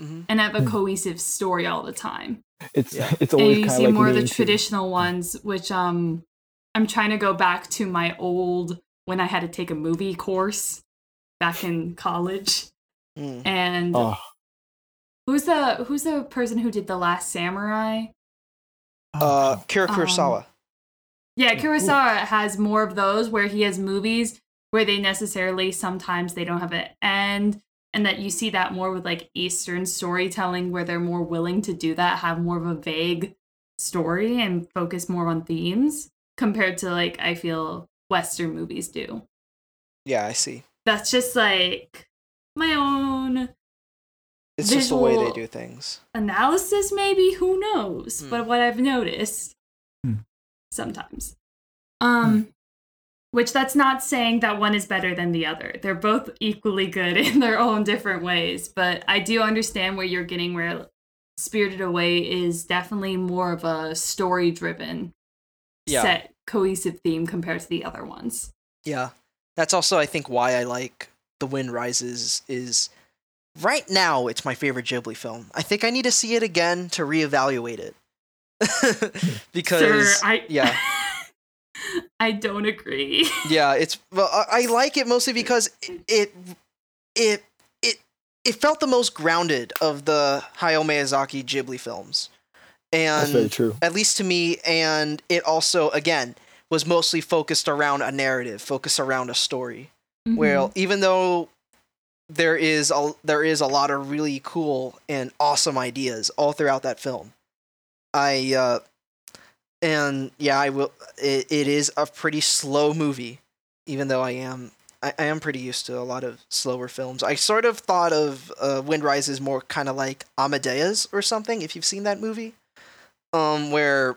Mhm. and have a Hmm. cohesive story all the time. it's Yeah. it's And you see like more of the traditional ones, which um I'm trying to go back to my old when I had to take a movie course back in college. Mm. And Oh, who's the who's the person who did the Last Samurai? Uh, Kira Um, Kurosawa. Yeah, Kurosawa has more of those where he has movies where they necessarily sometimes they don't have an end, and that you see that more with like Eastern storytelling where they're more willing to do that, have more of a vague story and focus more on themes compared to like I feel Western movies do. yeah, I see. That's just like my own It's just the way they do things. analysis maybe who knows Hmm. but what i've noticed Hmm. sometimes um which that's not saying that one is better than the other they're both equally good (laughs) in their own different ways but i do understand where you're getting where spirited away is definitely more of a story driven Yeah. set cohesive theme compared to the other ones Yeah. That's also I think why I like The Wind Rises is right now it's my favorite Ghibli film. I think I need to see it again to reevaluate it. (laughs) because Sir, I yeah. (laughs) i don't agree (laughs) Yeah, it's well I, I like it mostly because it it it it felt the most grounded of the Hayao Miyazaki Ghibli films. That's very And true. at least to me and it also again was mostly focused around a narrative, focused around a story. Mhm. Well, even though there is a there is a lot of really cool and awesome ideas all throughout that film. I uh and yeah, I will it, it is a pretty slow movie even though I am I, I am pretty used to a lot of slower films. I sort of thought of uh, Wind Rises more kind of like Amadeus or something if you've seen that movie. Um where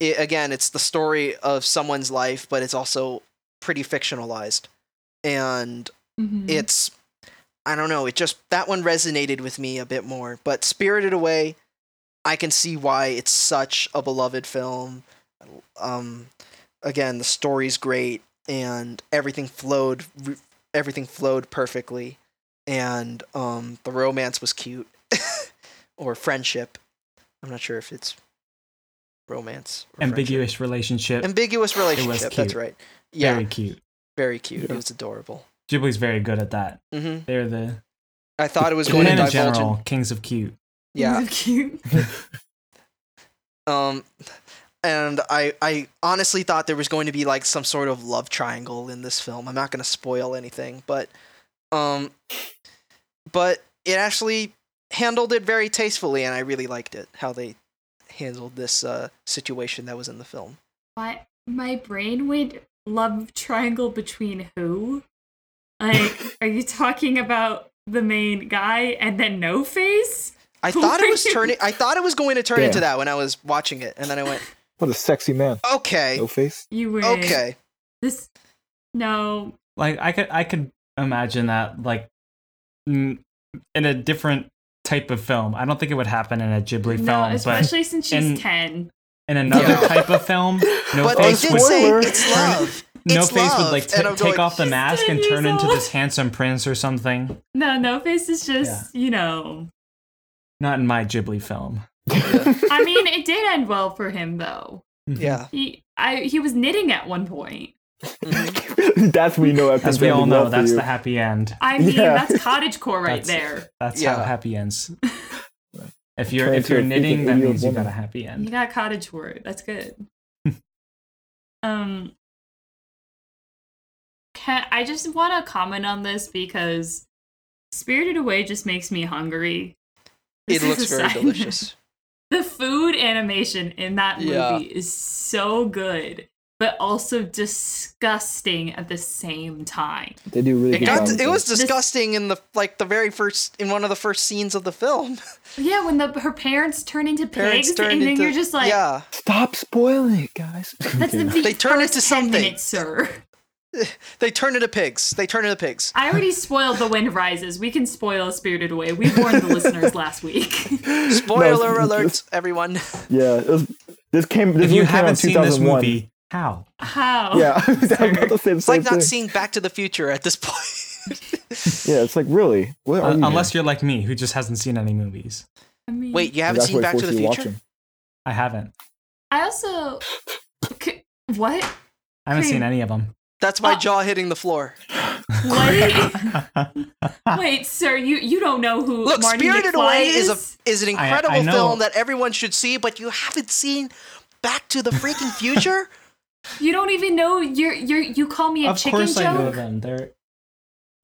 it, again, it's the story of someone's life, but it's also pretty fictionalized. And Mhm. it's I don't know, it just that one resonated with me a bit more. But Spirited Away, I can see why it's such a beloved film. Um again, the story's great and everything flowed everything flowed perfectly and um the romance was cute (laughs) or friendship. I'm not sure if it's romance or friendship. Ambiguous relationship. ambiguous relationship. That's right. Yeah, Very cute. very cute. It was adorable. Ghibli's very good at that. hmm They're the I thought it was going to in divulge. in- general kings of cute. yeah. cute. Um, and I I honestly thought there was going to be like some sort of love triangle in this film. I'm not going to spoil anything, but um, but it actually handled it very tastefully, and I really liked it how they handled this uh, situation that was in the film. My my brain went love triangle between who? Like, (laughs) are you talking about the main guy and then No Face? I thought it was turning. I thought it was going to turn into that when I was watching it, and then I went, (laughs) What a sexy man. okay, No face. You were okay. This no. Like I could I could imagine that like in a different type of film. I don't think it would happen in a Ghibli No, film, but especially since she's in- ten. in another Yeah. type of film, (laughs) no but they face did would say it's love. no It's face would like And t- I'm take going, off the mask and turn years into this handsome prince or something. No, No Face is just you know. Not in my Ghibli film. I mean, it did end well for him though. Mm-hmm. Yeah. He I he was knitting at one point. Mhm. (laughs) that's when know As we all know, that's the happy end. I mean, Yeah. that's cottage core right That's- there. That's Yeah. how happy ends. (laughs) If you're if you're knitting, that means you got a happy end. You got cottage core. That's good. (laughs) um, can I just want to comment on this because Spirited Away just makes me hungry. It This is looks very side delicious. The food animation in that movie Yeah. is so good, but also disgusting at the same time. They do really It good got. To, it was disgusting in the like the very first in one of the first scenes of the film. (laughs) Yeah, when the her parents turn into Parents pigs, turned and then into you're just like, yeah. Stop spoiling it, guys. (laughs) "That's the, the They turn first into something. minutes, sir." (laughs) They turn into pigs. They turn into pigs. I already spoiled The Wind Rises. We can spoil Spirited Away. We warned the listeners last week. Spoiler No, alert, everyone. Yeah, it was, this came. This If you movie came out in haven't seen this movie, how? How? Yeah, (laughs) I was about to say the It's same like not thing. seeing Back to the Future at this point. (laughs) Yeah, it's like really. What are Uh, you unless you're like me, who just hasn't seen any movies. I mean, Wait, you haven't seen Back to the Future? I haven't. I also. C- What? I haven't seen any of them. That's my Oh. jaw hitting the floor. What? (laughs) Wait, sir, you you don't know who Look, Marty Spirited McFly Away is? is a is an I- I incredible film that everyone should see, but you haven't seen Back to the freaking Future? You don't even know. You're you're you call me a of chicken course I know them. They're.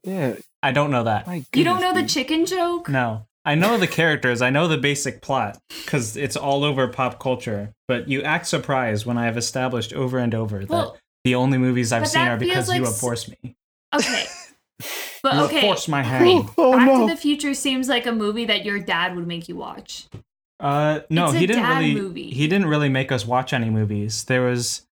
Yeah, I don't know that. my You don't goodness, know the chicken joke. No. I know the characters. I know the basic plot because it's all over pop culture. But you act surprised when I have established over and over that Well, the only movies I've seen are because feels you have forced me. okay, (laughs) but You okay. have forced my hand. (laughs) Oh Back no! to the Future seems like a movie that your dad would make you watch. Uh, no, It's a he didn't dad really. movie. He didn't really make us watch any movies. There was,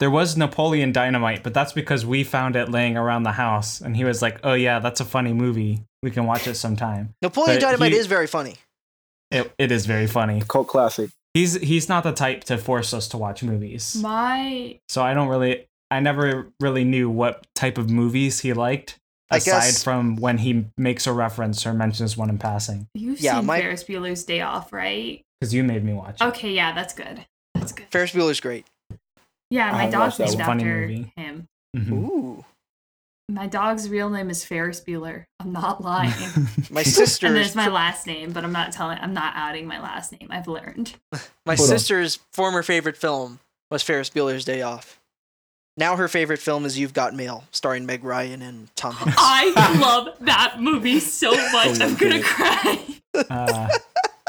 there was Napoleon Dynamite, but that's because we found it laying around the house, and he was like, "Oh yeah, that's a funny movie. We can watch it sometime." Napoleon But Dynamite he- is very funny. It, it is very funny. Cult classic. He's he's not the type to force us to watch movies, My so I don't really. I never really knew what type of movies he liked, aside guess- from when he makes a reference or mentions one in passing. you've Yeah, seen my- Ferris Bueller's Day Off, right? Because you made me watch. it. Okay, yeah, that's good. That's good. Ferris Bueller's great. Yeah, my haven't dog's named after movie. him. Mhm. Ooh. My dog's real name is Ferris Bueller. I'm not (laughs) lying. My and sister's there's my last name, but I'm not telling. I'm not outing my last name. I've learned. (laughs) my Hold on. sister's former favorite film was Ferris Bueller's Day Off. Now her favorite film is You've Got Mail, starring Meg Ryan and Tom (laughs) Hanks. I love that movie so much. Oh I'm gonna God. cry. Uh,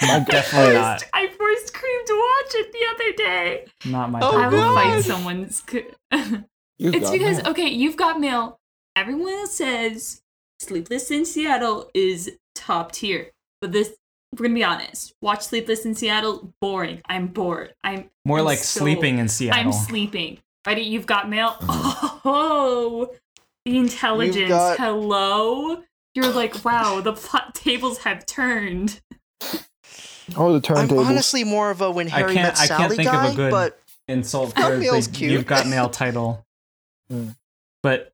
My (laughs) definitely God. not. I forced Cream to watch it the other day. Not my. Oh, type I will God. fight someone's. (laughs) You it's got because mail. okay, you've got mail. Everyone says Sleepless in Seattle is top tier, but this we're gonna be honest. Watch Sleepless in Seattle, boring. I'm bored. I'm More I'm like so- sleeping in Seattle. I'm sleeping. Ready? You've got mail. (laughs) Oh, the intelligence. got- Hello. You're like, wow, the plot tables have turned. Oh, the turntable. I'm honestly more of a When I Harry can't- Met I can't Sally think of a guy, good- but Insult Got for the cute. You've Got Mail (laughs) title. Mm. But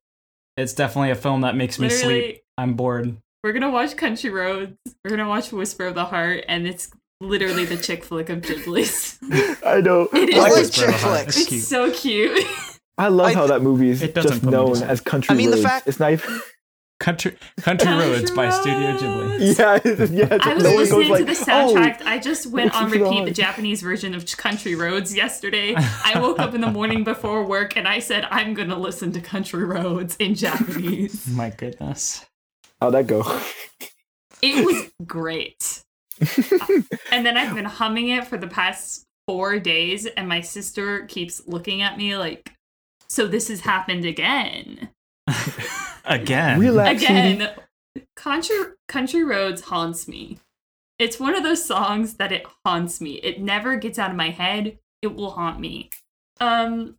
it's definitely a film that makes me sleep. I'm bored. we're gonna watch Country Roads. We're gonna watch Whisper of the Heart, and it's literally the chick flick of Ghibli's. (laughs) I know. It is I like Whisper chick Heart. flicks. It's it's cute. so cute. I love I- how that movie is just put me to known as country I mean, the fact- it's not even. Country Country Roads by Studio Ghibli. Yeah, (laughs) yeah. I was no one goes listening like, to the "Oh, soundtrack. I just went on listen to the repeat the. Japanese version of Country Roads yesterday. (laughs) I woke up in the morning before work and I said, I'm going to listen to Country Roads in Japanese. (laughs) My goodness. How'd that go? It was great. and then I've been humming it for the past four days, and my sister keeps looking at me like, So this has happened again. Again. Relax. sweetie. Again. Country, Country Roads haunts me. It's one of those songs that it haunts me. It never gets out of my head. It will haunt me. Um,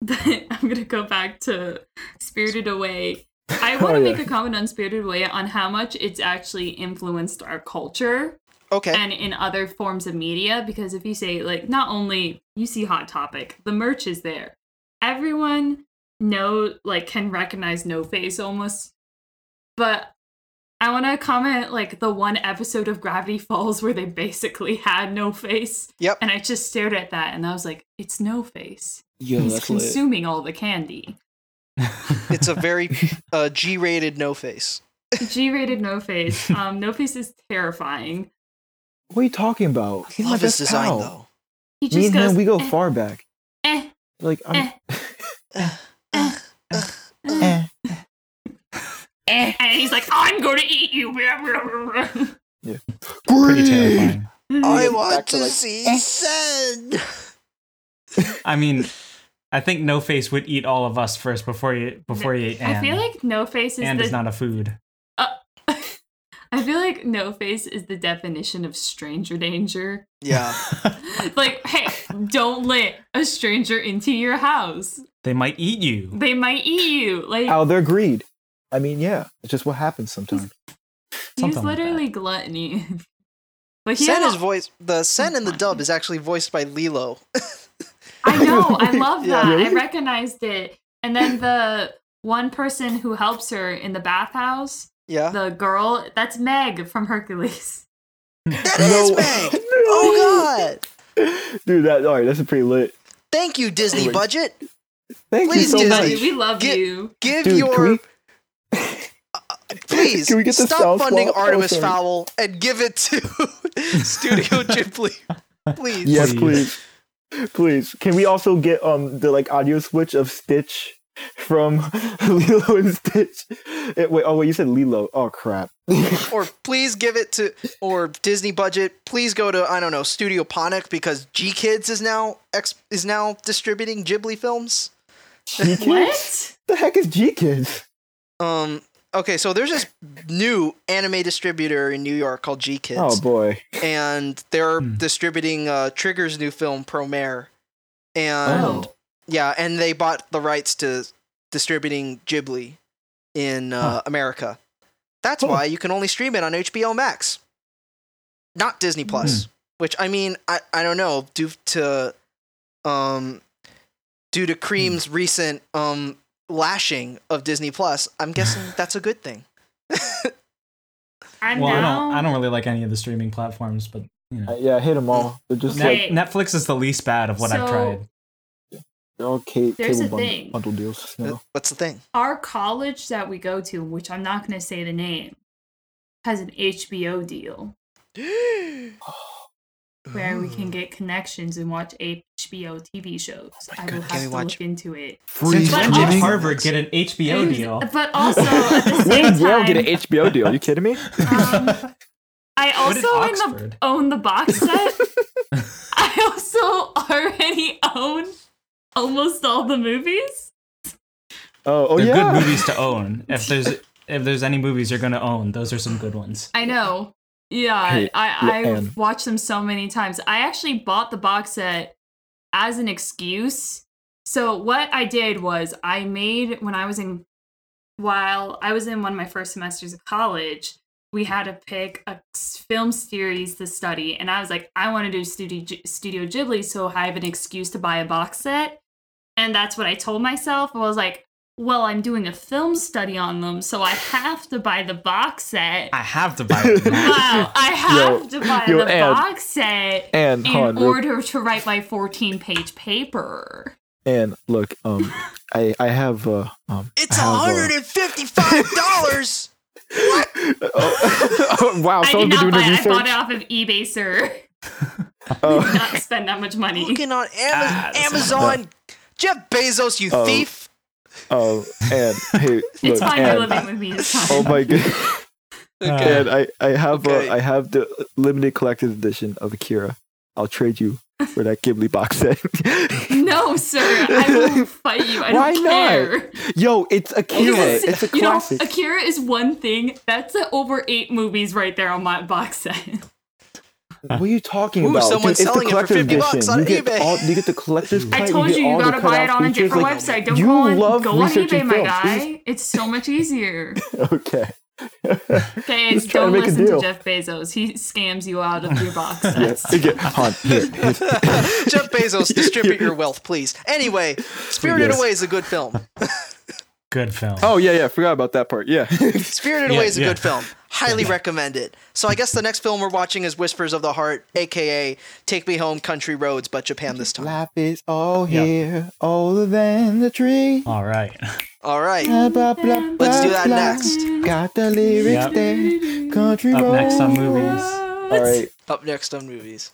but (laughs) I'm gonna go back to Spirited Away. I want (laughs) to Oh, yeah. make a comment on Spirited Away on how much it's actually influenced our culture Okay. and in other forms of media. Because if you say like, not only you see Hot Topic, the merch is there. Everyone know like can recognize No Face almost, but I want to comment like the one episode of Gravity Falls where they basically had No Face, Yep. and I just stared at that and I was like, it's No Face. Yo, He's that's lit. consuming all the candy. It's a (laughs) very uh, G-rated no face. G-rated No (laughs) Face. Um, No Face is terrifying. What are you talking about? He's my Love his best design pal. though. He Me just and goes, him, we go eh, far back. eh, Like, I'm, eh, (laughs) eh. eh, and he's like, I'm going to eat you. (laughs) Pretty terrifying. I want to, to like, see eh. Sen. (laughs) I mean, I think No Face would eat all of us first before you before you ate I feel like No Face is Anne the is not a food. I feel like No Face is the definition of stranger danger. Yeah. (laughs) Like, hey, don't let a stranger into your house. they might eat you. They might eat you. Like oh, out of their greed. I mean, yeah, it's just what happens sometimes. he's something like literally gluttony. (laughs) But he Sen had is voiced. The Sen in the dub is actually voiced by Lilo. (laughs) I know. I love Yeah. that. I recognized it. And then the one person who helps her in the bathhouse, Yeah. the girl, that's Meg from Hercules. (laughs) That is No. Meg. No. (laughs) Oh God. Dude, that all right, that's a pretty lit. Thank you, Disney Wait. budget. Thank Please you so do much. that. we love Get- you. Give Dude, your (laughs) can we, please can we get the stop sound funding swap? Oh, Artemis sorry. Fowl and give it to Studio Ghibli. Please. Yes, Please. please. Please. Can we also get um the like audio switch of Stitch from (laughs) Lilo and Stitch? Eh, wait, oh wait, you said Lilo. Oh crap. (laughs) Or please give it to or Disney budget. Please go to I don't know Studio Ponoc because GKIDS is now ex, is now distributing Ghibli films. GKIDS? What? The heck is GKIDS? Um. Okay, so there's this new anime distributor in New York called GKIDS. Oh boy. and they're Hmm. distributing uh, Trigger's new film Promare, and Oh. Yeah, and they bought the rights to distributing Ghibli in uh, Huh. America. That's Huh. why you can only stream it on HBO Max, not Disney Plus. Which I mean, I, I don't know due to um due to Cream's recent um lashing of Disney Plus. I'm (laughs) guessing that's a good thing. I'm Well, I don't I don't really like any of the streaming platforms, but you know. Uh, yeah, hit them all. They're just Net- like Netflix is the least bad of what I've tried. They're all ca- There's cable a bundle, thing. bundle deals. You know? What's the thing? Our college that we go to, which I'm not going to say the name, has an HBO deal (gasps) where we can get connections and watch HBO TV shows. I will Can have we to watch- look into it. Since But when also- Harvard get an HBO deal? But (laughs) also at the same did Yale get an HBO deal? Are you kidding me? um, I also own the, own the box set. (laughs) I also already own almost all the movies. Oh, oh They're yeah. good movies to own. (laughs) If there's if there's any movies you're gonna own, those are some good ones. I know. Yeah, Hey, I I've Anne. watched them so many times. I actually bought the box set as an excuse. So what I did was I made when I was in while I was in one of my first semesters of college, we had to pick a film series to study and I was like I want to do Studio G- Studio Ghibli so I have an excuse to buy a box set. And that's what I told myself. I was like, well, I'm doing a film study on them, so I have to buy the box set. I have to buy it. now. (laughs) Wow, I have Yo, to buy yo, the Anne. box set and in on, real- order to write my 14 page paper. And look, um, (laughs) I I have uh um. It's I have, uh, hundred and fifty-five dollars. (laughs) oh, oh, wow! I did not doing buy the it. I bought it off of eBay, sir. Oh. Did not spend that much money. Looking on Ama- Ah, that's Amazon. Jeff Bezos, you Oh. thief. Oh, and (laughs) hey, It's look, fine. You're living with me. It's fine. oh my god, (laughs) Okay. and I I have Okay. uh, I have the limited collector's edition of Akira. I'll trade you for that Ghibli box set. (laughs) No, sir. I will fight you. I Why don't care. not? Yo, it's Akira. Because, It's a you know, classic. Akira is one thing. That's uh, over eight movies right there on my box set. What are you talking Ooh, about? someone's Dude, it's selling it for collector's 50 bucks edition. on you get. All, you get the collector's I told get you, you gotta buy it on a different like- website. Don't you go on, love go on researching eBay, my films. guy. It's so much easier. (laughs) Okay. (laughs) Okay, Just don't to make listen to. Jeff Bezos. He scams you out of your box (laughs) sets. Again, hon, here, here's- Jeff Bezos, distribute your wealth, please. Anyway, Spirited Yes. Away is a good film. Good film. Oh yeah, yeah. Forgot about that part. Yeah. (laughs) Spirited Yeah, Away is a yeah. good film. (laughs) Highly recommend it. So I guess the next film we're watching is Whispers of the Heart, aka Take Me Home, Country Roads, but Japan this time. Life is all here, older than the tree. All right. All right. Blah, blah, blah, Let's do that blah. next. Got the lyrics Yep. there. Country Up road. next on movies. All right. Up next on movies.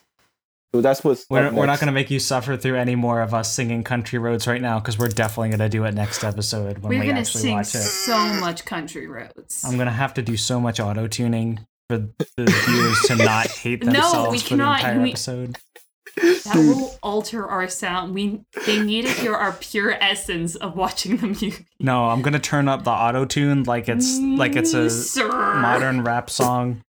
So that's what's. We're, we're not going to make you suffer through any more of us singing Country Roads right now because we're definitely going to do it next episode when We're we gonna actually sing watch it. so much country roads. I'm going to have to do so much auto tuning for the viewers to not hate (laughs) No, themselves we for cannot. the entire We- episode. That will alter our sound. We they need to hear our pure essence of watching the movie. No, I'm going to turn up the auto tune like it's like it's a mm, Sir. modern rap song.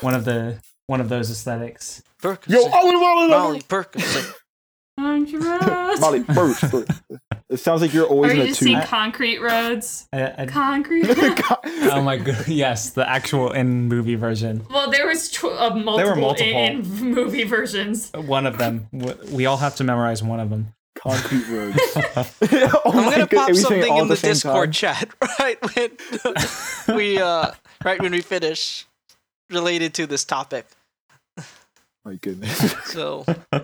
One of the one of those aesthetics. Perkins. Yo, Molly, Molly, Molly Perkins. Country. Molly, first, first. It sounds like you're always Are in you a just seeing concrete roads? I, I, (laughs) Concrete. (laughs) oh my god! Yes, the actual in movie version. well, there was tw- uh, multiple, multiple. In, (laughs) in movie versions. One of them. We all have to memorize one of them. Concrete roads. oh I'm gonna God, pop are we saying something in at the Discord time? chat right when we uh right when we finish related to this topic. My goodness. (laughs) So Uh,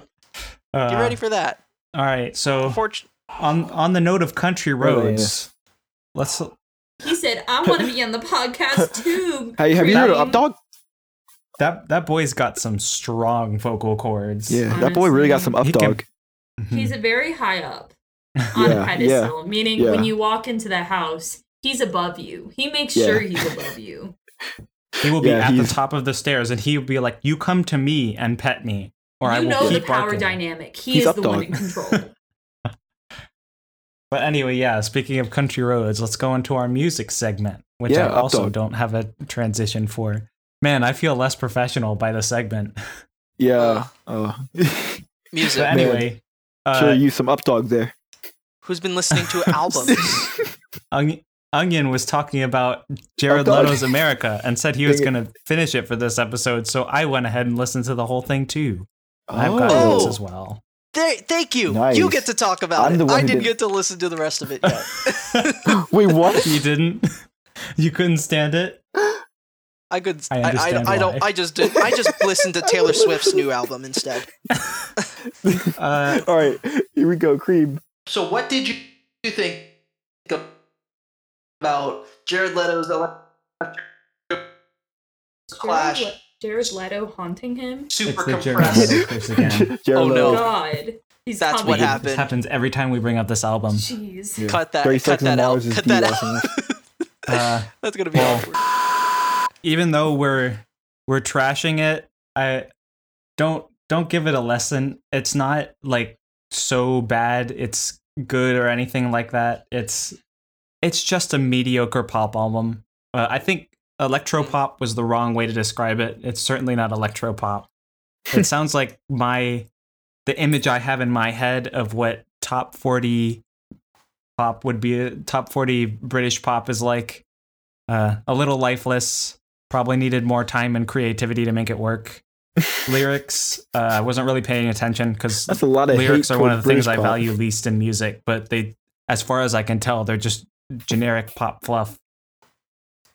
get ready for that. All right. So Fortune. on on the note of country Really, roads, let's. He said, "I want to be on the podcast (laughs) too." Hey, have you heard of Updog? That that boy's got some strong vocal cords. Yeah, that boy really got some He can- Updog. Mhm. He's very high up (laughs) on Yeah, a pedestal, meaning yeah. when you walk into the house, he's above you. He makes Yeah. sure he's above you. He will be Yeah, at the top of the stairs, and he'll be like, "You come to me and pet me, or I you will know the keep power barking." dynamic. He He's is the one in (laughs) control. (laughs) But anyway, yeah. Speaking of country roads, let's go into our music segment, which Yeah, I also Updog. don't have a transition for. Man, I feel less professional by the segment. (laughs) Yeah. Uh, Music. But anyway, sure, uh, use some Updog there. Who's been listening to albums? Onion, Onion was talking about Jared Updog. Leto's America and said he was going to finish it for this episode, so I went ahead and listened to the whole thing too. I've got Oh. notes as well. There, thank you. Nice. You get to talk about I'm it. I didn't didn't- get to listen to the rest of it yet. (laughs) Wait, what? (laughs) You didn't? (laughs) You couldn't stand it? (gasps) I could. I I, I, I don't. I just did. I just listened to Taylor Swift's new album instead. Uh, All right, here we go. Cream. So, what did you think about Jared Leto's Clash? Jared, Jared Leto haunting him. super the Jared compressed? Leto again. (laughs) Jared Oh, no. God, he's That's coming. what This happens every time we bring up this album. Jeez. Yeah. Cut that. Cut that out. Cut the that awesome. out. Uh, (laughs) That's gonna be Well, awkward. even though we're we're trashing it, I don't don't give it a lesson. It's not like so bad. It's good or anything like that. It's it's just a mediocre pop album. Uh, I think electro pop was the wrong way to describe it. It's certainly not electro pop. It (laughs) sounds like my the image I have in my head of what top 40 pop would be top 40 British pop is like uh, a little lifeless probably needed more time and creativity to make it work (laughs) lyrics uh, I wasn't really paying attention because That's a lot of lyrics are one of the things British I value least in music but they as far as I can tell they're just generic pop fluff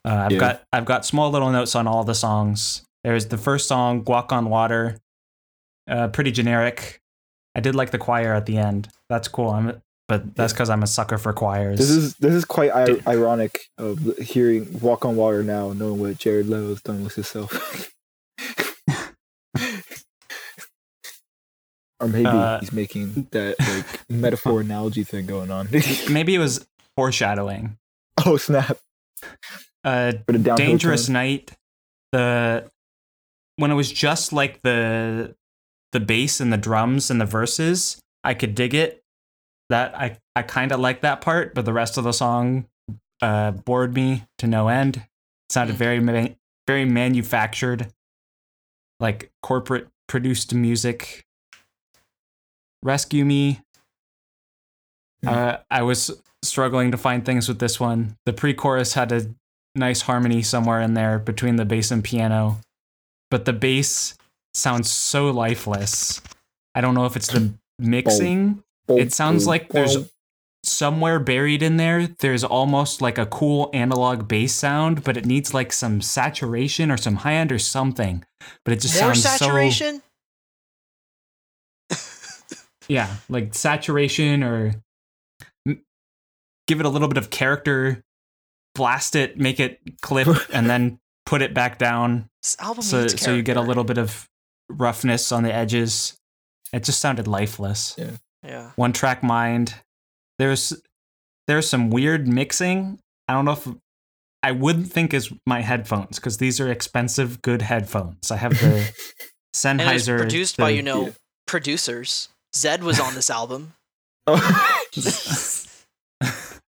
uh, I've Yeah. got I've got small little notes on all the songs there's the first song Walk on Water uh, pretty generic I did like the choir at the end that's cool I'm but that's because I'm a sucker for choirs. This is this is quite I- ironic of hearing "Walk on Water" now, knowing what Jared Leto has done with himself. (laughs) or maybe Uh, he's making that like metaphor (laughs) analogy thing going on. (laughs) Maybe it was foreshadowing. oh snap! Uh, For the downhill dangerous turn. night the when it was just like the the bass and the drums and the verses i could dig it that i i kind of like that part but the rest of the song uh bored me to no end it sounded very ma- very manufactured like corporate produced music rescue me uh, i was struggling to find things with this one the pre-chorus had a nice harmony somewhere in there between the bass and piano, but the bass sounds so lifeless. I don't know if it's the mixing. It sounds like there's somewhere buried in there, there's almost like a cool analog bass sound, but it needs like some saturation or some high end or something. But it just More sounds so saturation? yeah, like saturation or m- give it a little bit of character, blast it, make it clip, (laughs) and then put it back down This album so needs so you get a little bit of roughness on the edges. It just sounded lifeless. Yeah. Yeah. One track mind. There's there's some weird mixing. I don't know if I wouldn't think is my headphones because these are expensive, good headphones. I have the (laughs) Sennheiser. And it was produced by, you know, yeah. producers. Zedd was on this album. (laughs) oh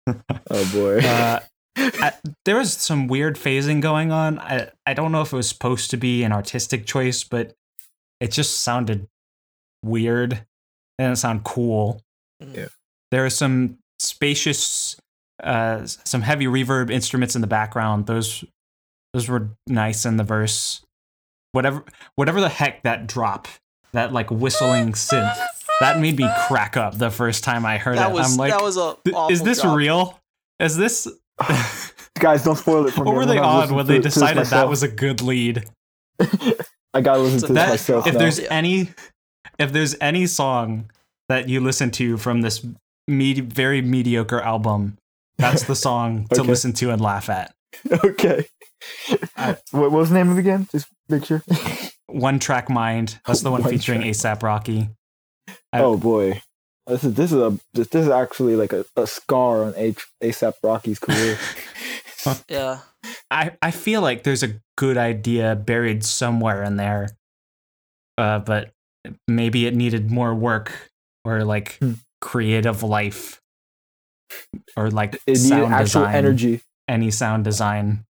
(laughs) boy. uh, I, there was some weird phasing going on. I I don't know if it was supposed to be an artistic choice, but it just sounded weird. It didn't sound cool. Mhm. Yeah. There are some spacious, uh, some heavy reverb instruments in the background. Those those were nice in the verse. Whatever whatever the heck that drop, that like whistling synth, that made me crack up the first time I heard That it. was I'm like, that was a awful is this drop. real? Is this? (sighs) (laughs) Guys, don't spoil it for me. what me. were they on when they to decided that was a good lead? (laughs) I gotta listen So to this That myself if now. there's Yeah. any, if there's any song that you listen to from this me- very mediocre album, that's the song (laughs) to listen to and laugh at. okay. I- what, what was the name of it again? Just make sure. One Track Mind. That's the one One featuring ASAP Rocky. I- oh boy. This is this is a this, this is actually like a, a scar on A- ASAP Rocky's career. (laughs) (laughs) Yeah. I I feel like there's a good idea buried somewhere in there, uh, but maybe it needed more work or like Hmm. creative life or like It needed sound actual design. energy. any sound design.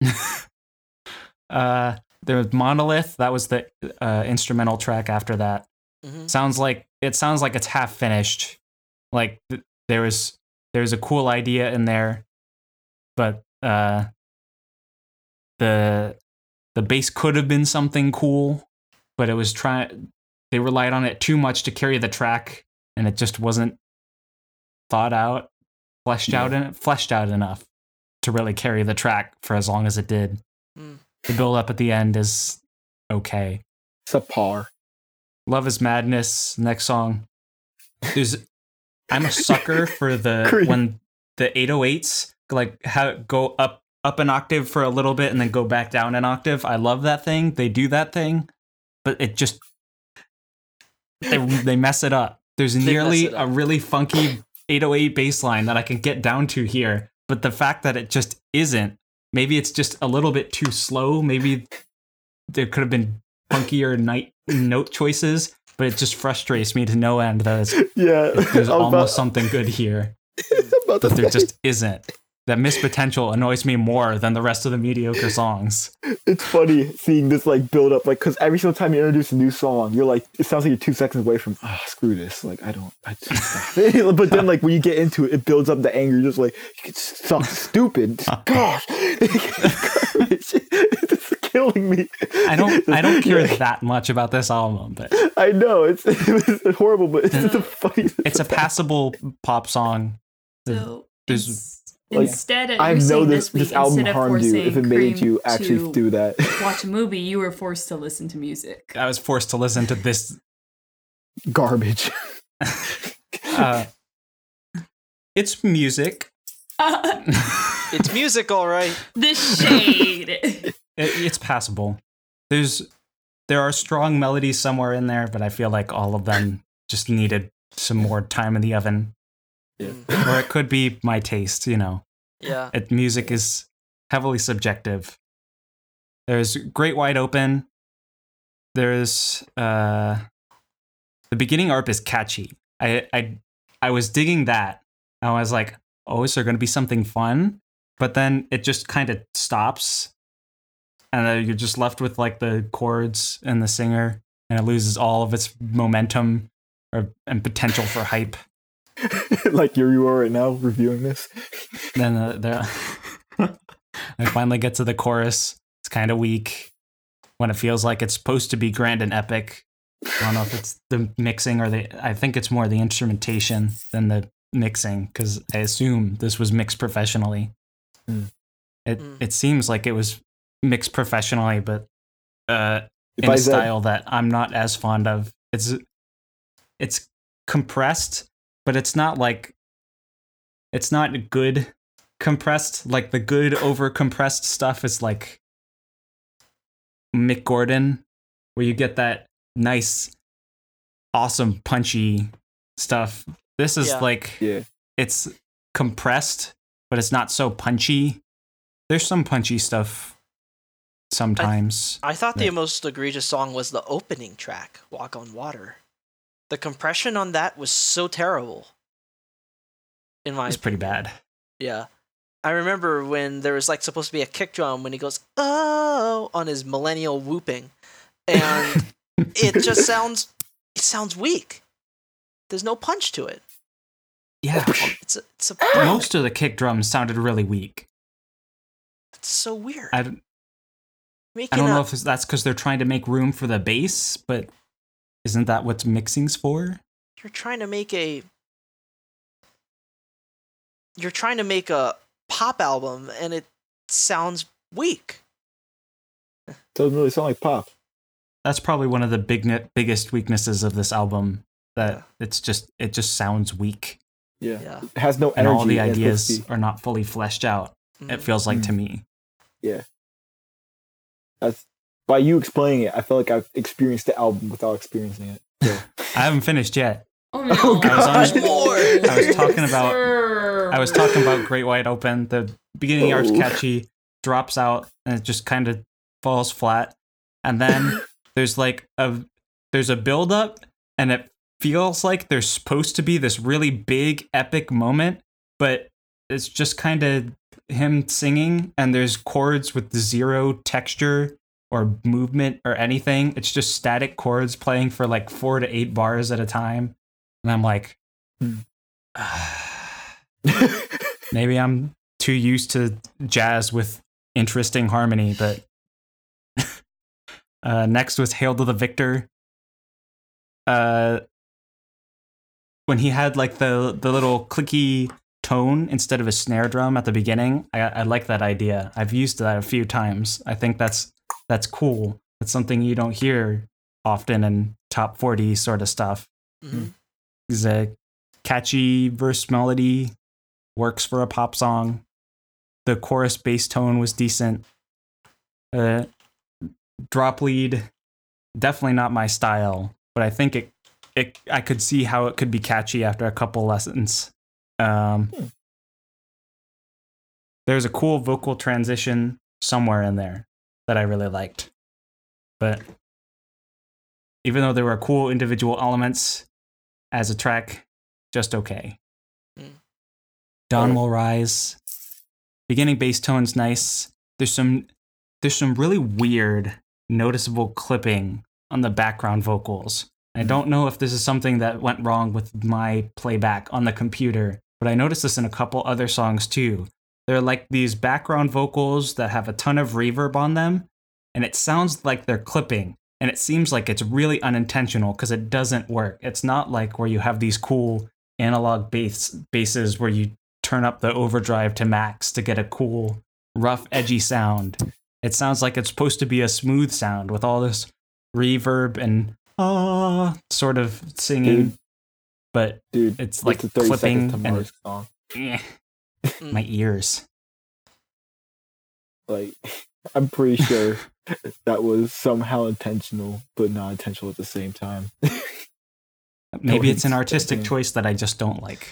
(laughs) uh, there was Monolith. That was the uh, instrumental track after that. Hmm Sounds like it sounds like it's half finished. Like th- there was there's a cool idea in there, but uh, the the base could have been something cool, but it was trying. They relied on it too much to carry the track, and it just wasn't thought out, fleshed out, and fleshed out enough to really carry the track for as long as it did. Mm. The build up at the end is okay. It's a Subpar. Love is Madness, next song. There's I'm a sucker (laughs) for the Creep. when the 808s like how go up up an octave for a little bit and then go back down an octave. I love that thing. They do that thing, but it just they they mess it up. There's mess nearly it a really funky 808 bass line that I can get down to here, but the fact that it just isn't, maybe it's just a little bit too slow. Maybe there could have been funkier night note choices, but it just frustrates me to no end that it's, Yeah. there's I was almost about- something good here, (laughs) but there just isn't. That missed potential annoys me more than the rest of the mediocre songs. it's funny seeing this like build up like because every single time you introduce a new song you're like it sounds like you're two seconds away from ah screw this like i don't I just, (laughs) (laughs) but then like when you get into it it builds up the anger you're just like it's so stupid gosh killing me I don't I don't (laughs) care Yeah, that much about this album, but i know it's (laughs) it's horrible but it's just a funny it's a passable pop song. So There's- like, instead of i know this this week, this album harmed you if it made Cream you actually do that (laughs) watch a movie, you were forced to listen to music. I was forced to listen to this garbage uh, it's music. It's music, all right. the shade. It, it's passable. There's there are strong melodies somewhere in there, but I feel like all of them just needed some more time in the oven. Yeah. Or it could be my taste, you know. Yeah. It, music is heavily subjective. There's Great Wide Open. There's uh the beginning ARP is catchy. I I I was digging that. I was like, oh, is there gonna be something fun? But then it just kind of stops. And then you're just left with like the chords and the singer, and it loses all of its momentum or and potential for hype. (laughs) like here you are right now reviewing this. then uh, I (laughs) finally get to the chorus. It's kind of weak when it feels like it's supposed to be grand and epic. I don't know if it's the mixing or the. I think it's more the instrumentation than the mixing because I assume this was mixed professionally. Mm. It Mm. it seems like it was mixed professionally, but uh, in I a said- style that I'm not as fond of. It's it's compressed, but it's not like it's not good compressed. Like the good over compressed stuff is like Mick Gordon, where you get that nice, awesome, punchy stuff. This is Yeah. like yeah. it's compressed, but it's not so punchy. There's some punchy stuff sometimes. I thought the most egregious song was the opening track, Walk on Water. The compression on that was so terrible. In my it's pretty bad. Yeah. I remember when there was like supposed to be a kick drum when he goes, oh, on his millennial whooping. And (laughs) it just sounds, it sounds weak. There's no punch to it. yeah. It's a, it's a, Most of the kick drums sounded really weak. it's so weird. I, don't- Making I don't a- know if that's because they're trying to make room for the bass, but isn't that what mixing's for? you're trying to make a, you're trying to make a pop album and it sounds weak. Doesn't really sound like pop. That's probably one of the big biggest weaknesses of this album. That Yeah. it's just it just sounds weak, Yeah. Yeah. It has no energy. and all the and it's supposed to ideas are not fully fleshed out. It Mm. feels like Mm. to me. be- That's by you explaining it. I feel like I've experienced the album without experiencing it. So. (laughs) I haven't finished yet. Oh, (laughs) oh no! Oh, I was on- There's more. I was talking about- I was talking about Great Wide Open. The beginning art's Oh. catchy, drops out, and it just kind of falls flat. And then (laughs) there's like a there's a build up, and it feels like there's supposed to be this really big epic moment, but it's just kind of him singing, and there's chords with zero texture or movement or anything. It's just static chords playing for like four to eight bars at a time, and I'm like. Hmm. (sighs) Maybe I'm too used to jazz with interesting harmony, but (laughs) uh, next was Hail to the Victor. Uh, when he had like the the little clicky tone instead of a snare drum at the beginning, I, I like that idea. I've used that a few times. I think that's that's cool. It's something you don't hear often in top forty sort of stuff. Mhm. It's a catchy verse melody, works for a pop song. The chorus bass tone was decent. Uh, drop lead, definitely not my style, but I think it, it I could see how it could be catchy after a couple lessons. Um, Hmm. There's a cool vocal transition somewhere in there that I really liked, but even though there were cool individual elements as a track, just okay. Hmm. Dawn Alright. will rise. Beginning bass tone's nice. There's some there's some really weird, noticeable clipping on the background vocals. I don't know if this is something that went wrong with my playback on the computer, but I noticed this in a couple other songs too. They're like these background vocals that have a ton of reverb on them, and it sounds like they're clipping, and it seems like it's really unintentional because it doesn't work. It's not like where you have these cool analog bass basses where you turn up the overdrive to max to get a cool, rough, edgy sound. It sounds like it's supposed to be a smooth sound with all this reverb and ah sort of singing. But Dude, it's like it's a 30 clipping to and Mars song. (laughs) my ears. Like, (laughs) I'm pretty sure that was somehow intentional, but not intentional at the same time. (laughs) Maybe it's an artistic expect choice that I just don't like.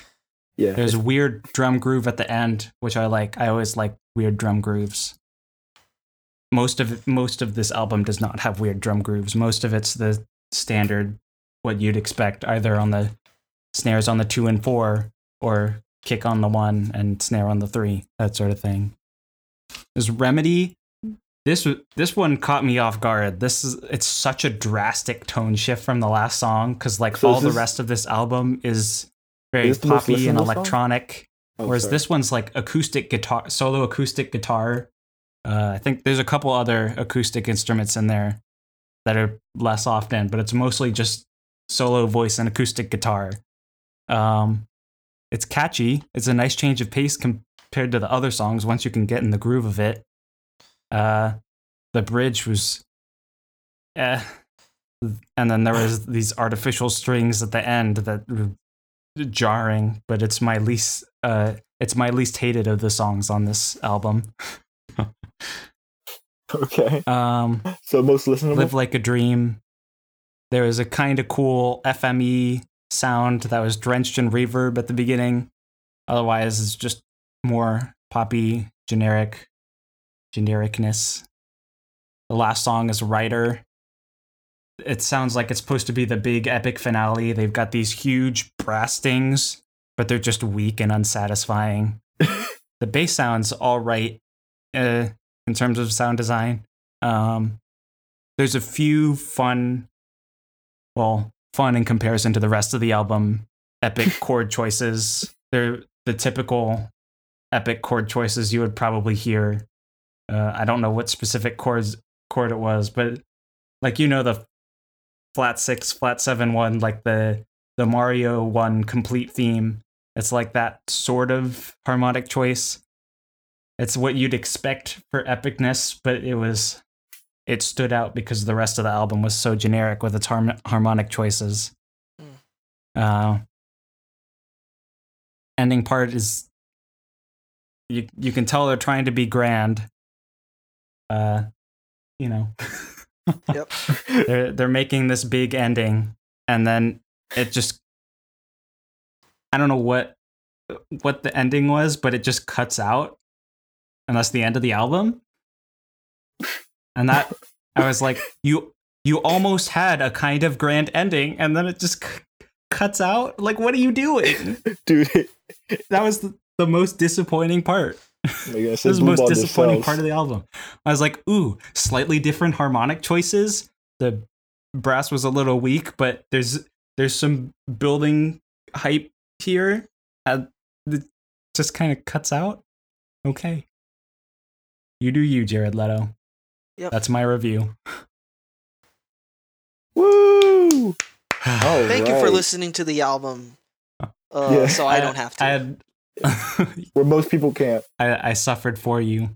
yeah, There's a weird drum groove at the end, which I like. I always like weird drum grooves. Most of most of this album does not have weird drum grooves. Most of it's the standard, what you'd expect, either on the snares on the two and four, or kick on the one and snare on the three, that sort of thing. There's Remedy. This this one caught me off guard. This is it's such a drastic tone shift from the last song because like So all is the rest of this album is very Is this poppy and electronic. Oh, Whereas sorry. this one's like acoustic guitar, solo acoustic guitar. Uh, I think there's a couple other acoustic instruments in there that are less often, but it's mostly just solo voice and acoustic guitar. Um, it's catchy. It's a nice change of pace compared to the other songs once you can get in the groove of it. Uh, the bridge was, eh. And then there was (sighs) these artificial strings at the end that were jarring, but it's my least uh it's my least hated of the songs on this album. (laughs) okay. Um So most listenable. Live Like a Dream. There was a kind of cool FME sound that was drenched in reverb at the beginning. Otherwise, it's just more poppy, generic, genericness. The last song is Rider. It sounds like it's supposed to be the big epic finale. They've got these huge brass stings, but they're just weak and unsatisfying. (laughs) the bass sounds all right uh, in terms of sound design. Um, there's a few fun, well, fun in comparison to the rest of the album, epic (laughs) chord choices. They're the typical epic chord choices you would probably hear. Uh, I don't know what specific chords chord it was, but like you know the flat six, flat seven one, like the the Mario one complete theme. It's like that sort of harmonic choice. It's what you'd expect for epicness, but it was it stood out because the rest of the album was so generic with its harm- harmonic choices. Uh, ending part is you you can tell they're trying to be grand. Uh, you know. (laughs) Yep. they're they're making this big ending and then it just I don't know what what the ending was, but it just cuts out. And that's the end of the album. And that I was like, you you almost had a kind of grand ending, and then it just c- cuts out. Like, what are you doing? (laughs) Dude, (laughs) That was the, the most disappointing part. like I (laughs) This said, is the most disappointing part of the album. I was like, ooh, slightly different harmonic choices. The brass was a little weak, but there's there's some building hype here. Uh, it just kind of cuts out. Okay. You do you, Jared Leto. Yep. That's my review. (laughs) Woo! Oh, Thank you for listening to the album. Uh, Yeah. So I, don't have to. I I, had. Where most people can't. (laughs) I, I suffered for you.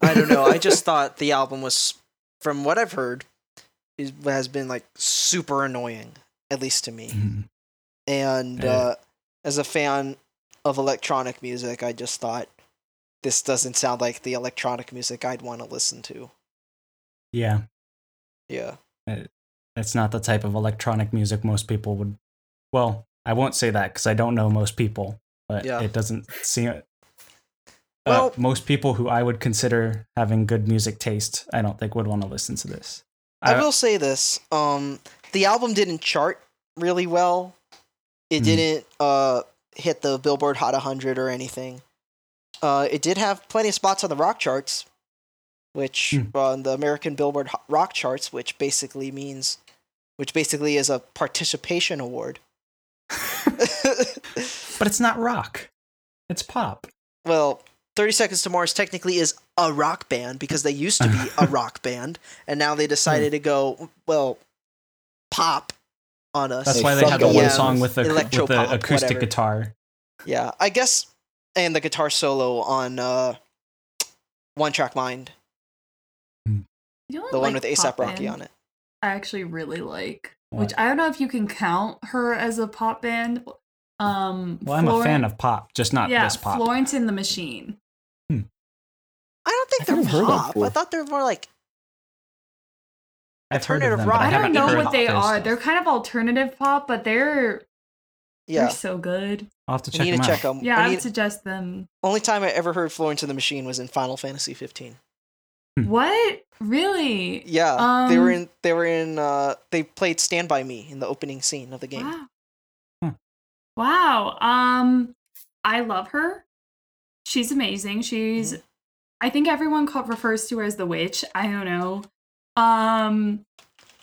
I don't know. I (laughs) just thought the album was, from what I've heard, is, has been like super annoying, at least to me. Mhm. And Yeah. uh, as a fan of electronic music, I just thought this doesn't sound like the electronic music I'd want to listen to. Yeah. Yeah. It's not the type of electronic music most people would. Well, I won't say that because I don't know most people, but Yeah. it doesn't seem. Uh, Well- most people who I would consider having good music taste, I don't think would want to listen to this. I will say this: um, the album didn't chart really well. It Mhm. didn't uh, hit the Billboard Hot 100 or anything. Uh, it did have plenty of spots on the rock charts, which Hmm. on the American Billboard Rock charts, which basically means, which basically is a participation award. (laughs) but it's not rock. It's pop. well, 30 Seconds to Mars technically is a rock band because they used to be (laughs) a rock band, and now they decided to go well, pop on us. That's why they had the one song with the with the acoustic whatever. guitar. Yeah, I guess, and the guitar solo on uh, One Track Mind, You know what, the one like, with ASAP Rocky band on it. I actually really like. What? Which I don't know if you can count her as a pop band. Um, Well, I'm a fan of pop, just not yeah, this pop. Florence and the Machine. I don't think I they're haven't heard that pop. I thought they're more like I've heard of alternative them, rock. I, I, don't know what they are. stuff. They're kind of alternative pop, but they're yeah. they're so good. I'll have to I check need them to out. check them. Yeah, I I need, would suggest them. only time I ever heard Florence and the Machine was in Final Fantasy 15. Hmm. What? Really? Yeah, they were Um, in. They were in. Uh, they played Stand by Me in the opening scene of the game. Wow. Hmm. Wow. Um, I love her. She's amazing. She's. Mm-hmm. I think everyone ca- refers to her as the witch. I don't know. Um,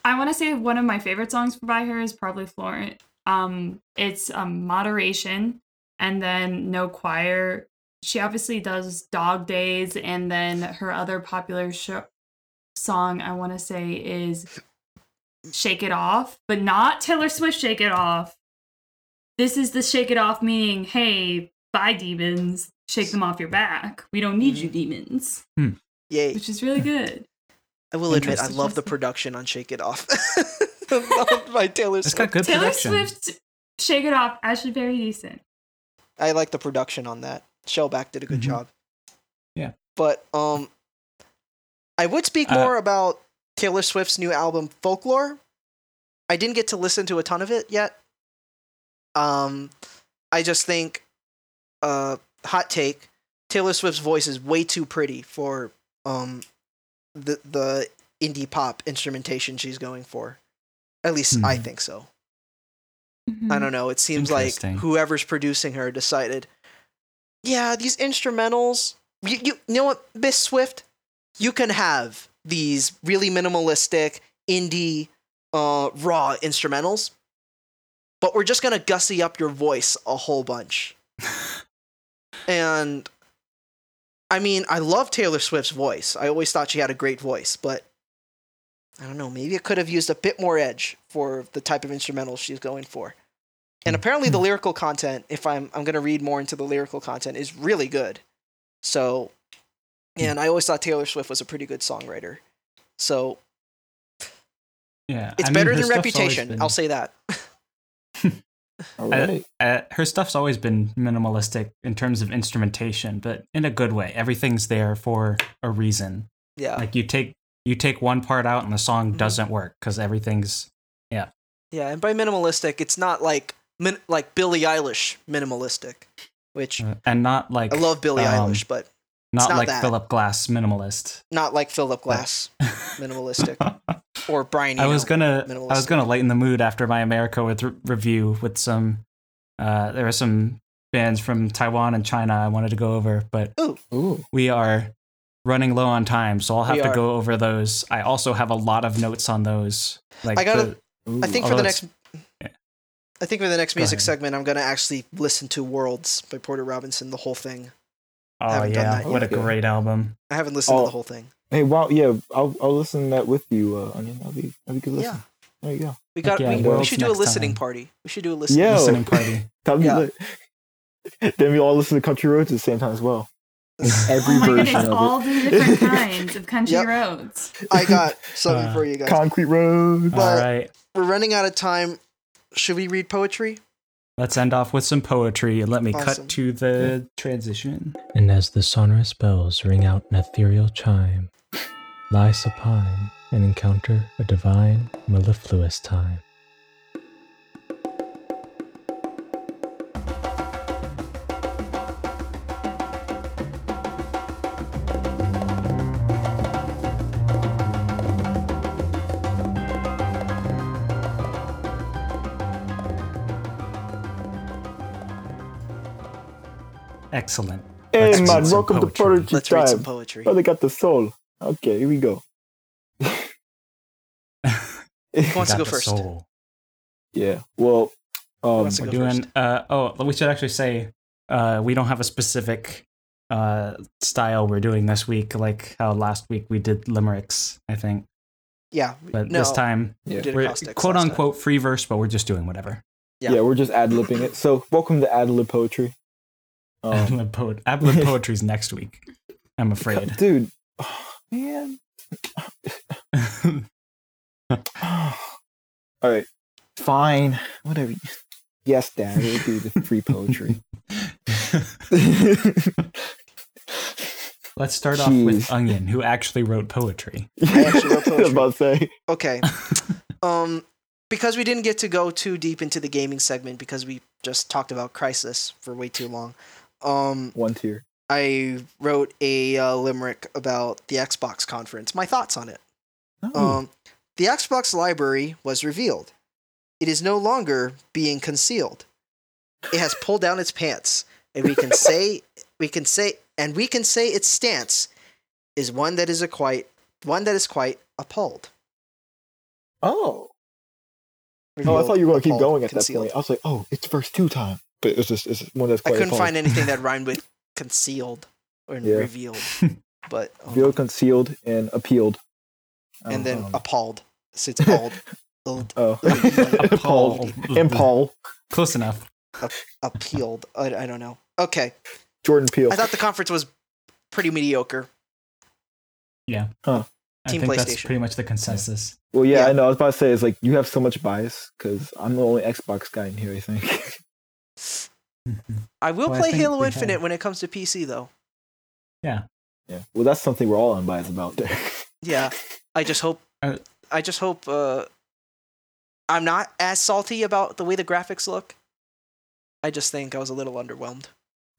I want to say one of my favorite songs by her is probably Florent. Um, it's um moderation, and then no choir. She obviously does Dog Days, and then her other popular show song I want to say is Shake It Off, but not Taylor Swift Shake It Off. This is the Shake It Off meaning, hey, bye demons, shake them off your back. We don't need you demons, Yay! which is really good. I will admit, I love the production on Shake It Off (laughs) by Taylor It's Swift. got good Taylor production. Swift Shake It Off actually very decent. I like the production on that. Shellback did a good Mhm. job. Yeah. But um I would speak Uh, more about Taylor Swift's new album Folklore. I didn't get to listen to a ton of it yet. Um I just think uh hot take Taylor Swift's voice is way too pretty for um the the indie pop instrumentation she's going for. At least I Mhm. think so. Mhm. I don't know. It seems like whoever's producing her decided, yeah, these instrumentals. You, you, you know what, Miss Swift, you can have these really minimalistic indie, uh, raw instrumentals, but we're just gonna gussy up your voice a whole bunch. (laughs) and I mean, I love Taylor Swift's voice. I always thought she had a great voice, but I don't know. Maybe it could have used a bit more edge for the type of instrumental she's going for. And apparently, the lyrical content, if I'm I'm gonna read more into the lyrical content, is really good. So, and I always thought Taylor Swift was a pretty good songwriter. So yeah, it's I mean, better her than Reputation. been- I'll say that. (laughs) All Uh, uh, her stuff's always been minimalistic in terms of instrumentation, but in a good way. Everything's there for a reason. Yeah, Like you take you take one part out and the song Mhm. doesn't work because everything's yeah. yeah. And by minimalistic, it's not like min- like Billie Eilish minimalistic, which uh, and not like I love Billie um, Eilish, but not, not like that. Philip Glass minimalist. not like Philip Glass minimalistic (laughs) or Brian. I was gonna I was gonna lighten the mood after my America with re- review with some. Uh, there are some bands from Taiwan and China I wanted to go over, but Ooh. we are running low on time, so I'll have We to are. go over those. I also have a lot of notes on those. Like I gotta- the- I think for the next. yeah. I think for the next Go music ahead. segment, I'm gonna actually listen to "Worlds" by Porter Robinson, the whole thing. Oh haven't done yeah, that what a yet. great album! I haven't listened to Oh. the whole thing. Hey, wow, yeah, I'll I'll listen to that with you, uh, Onion. That'll be that'll be good listen. Yeah. There you go. We got. yeah, we, we should do a listening time. party. We should do a listening. Yeah. Listening party. (laughs) That'll be Yeah. lit. (laughs) then we all listen to Country Roads at the same time as well. (laughs) Every oh my version goodness, of all it. the different kinds of country Yep. roads. I got something Uh, for you guys. Concrete Road. But- All right, We're running out of time. Should we read poetry? Let's end off with some poetry and let me Awesome. cut to the transition. And as the sonorous bells ring out an ethereal chime, lie supine and encounter a divine, mellifluous time. Excellent. Hey Let's man, read some welcome to poetry. Poetry Let's read some poetry. Oh, they got the soul. Okay, here we go. (laughs) Who wants to go the first? soul. yeah. Well, um, wants to We're doing. first? Uh, oh, we should actually say uh, we don't have a specific uh, style we're doing this week, like how last week we did limericks. I think, Yeah. but no, this time we yeah. did we're quote last time. unquote free verse, but we're just doing whatever. Yeah. yeah. we're just ad libbing it. So, welcome to ad lib poetry. Um, Adlib poet, adlib poetry's next week. I'm afraid. (laughs) dude. Oh, (sighs) man. (sighs) All right. Fine. Whatever. Yes, Dad, it would be the free poetry. (laughs) Let's start off with Onion, who actually wrote poetry. (laughs) I actually wrote poetry. about to say. Okay. um, because we didn't get to go too deep into the gaming segment because we just talked about Crysis for way too long. Um, One tier. I wrote a uh, limerick about the Xbox conference. My thoughts on it. Oh, Um, the Xbox library was revealed. It is no longer being concealed. It has pulled down its pants, and we can say (laughs) we can say and we can say its stance is one that is a quite one that is quite appalled. oh. Oh, I thought you were going to keep going at concealed. that point. I was like, oh, it's verse two time. But it's just it's one that's I quite couldn't appalling. find anything that (laughs) rhymed with concealed or Yeah. revealed, (laughs) but um, Revealed, concealed, and appealed. I and then know. appalled. So it's (laughs) appalled. Oh, Appalled. appalled, and Paul, Close enough. appealed. I, I don't know. Okay, Jordan Peele. I thought the conference was pretty mediocre. Yeah. Huh. I Team think that's PlayStation. pretty much the consensus. Well, yeah, Yeah. I know. I was about to say, it's like you have so much bias because I'm the only Xbox guy in here. I think. I will Well, play think Halo Infinite have- when it comes to PC, though. yeah. Yeah. Well, that's something we're all unbiased about. There. (laughs) Yeah, I just hope. Uh, I just hope. Uh, I'm not as salty about the way the graphics look. I just think I was a little underwhelmed.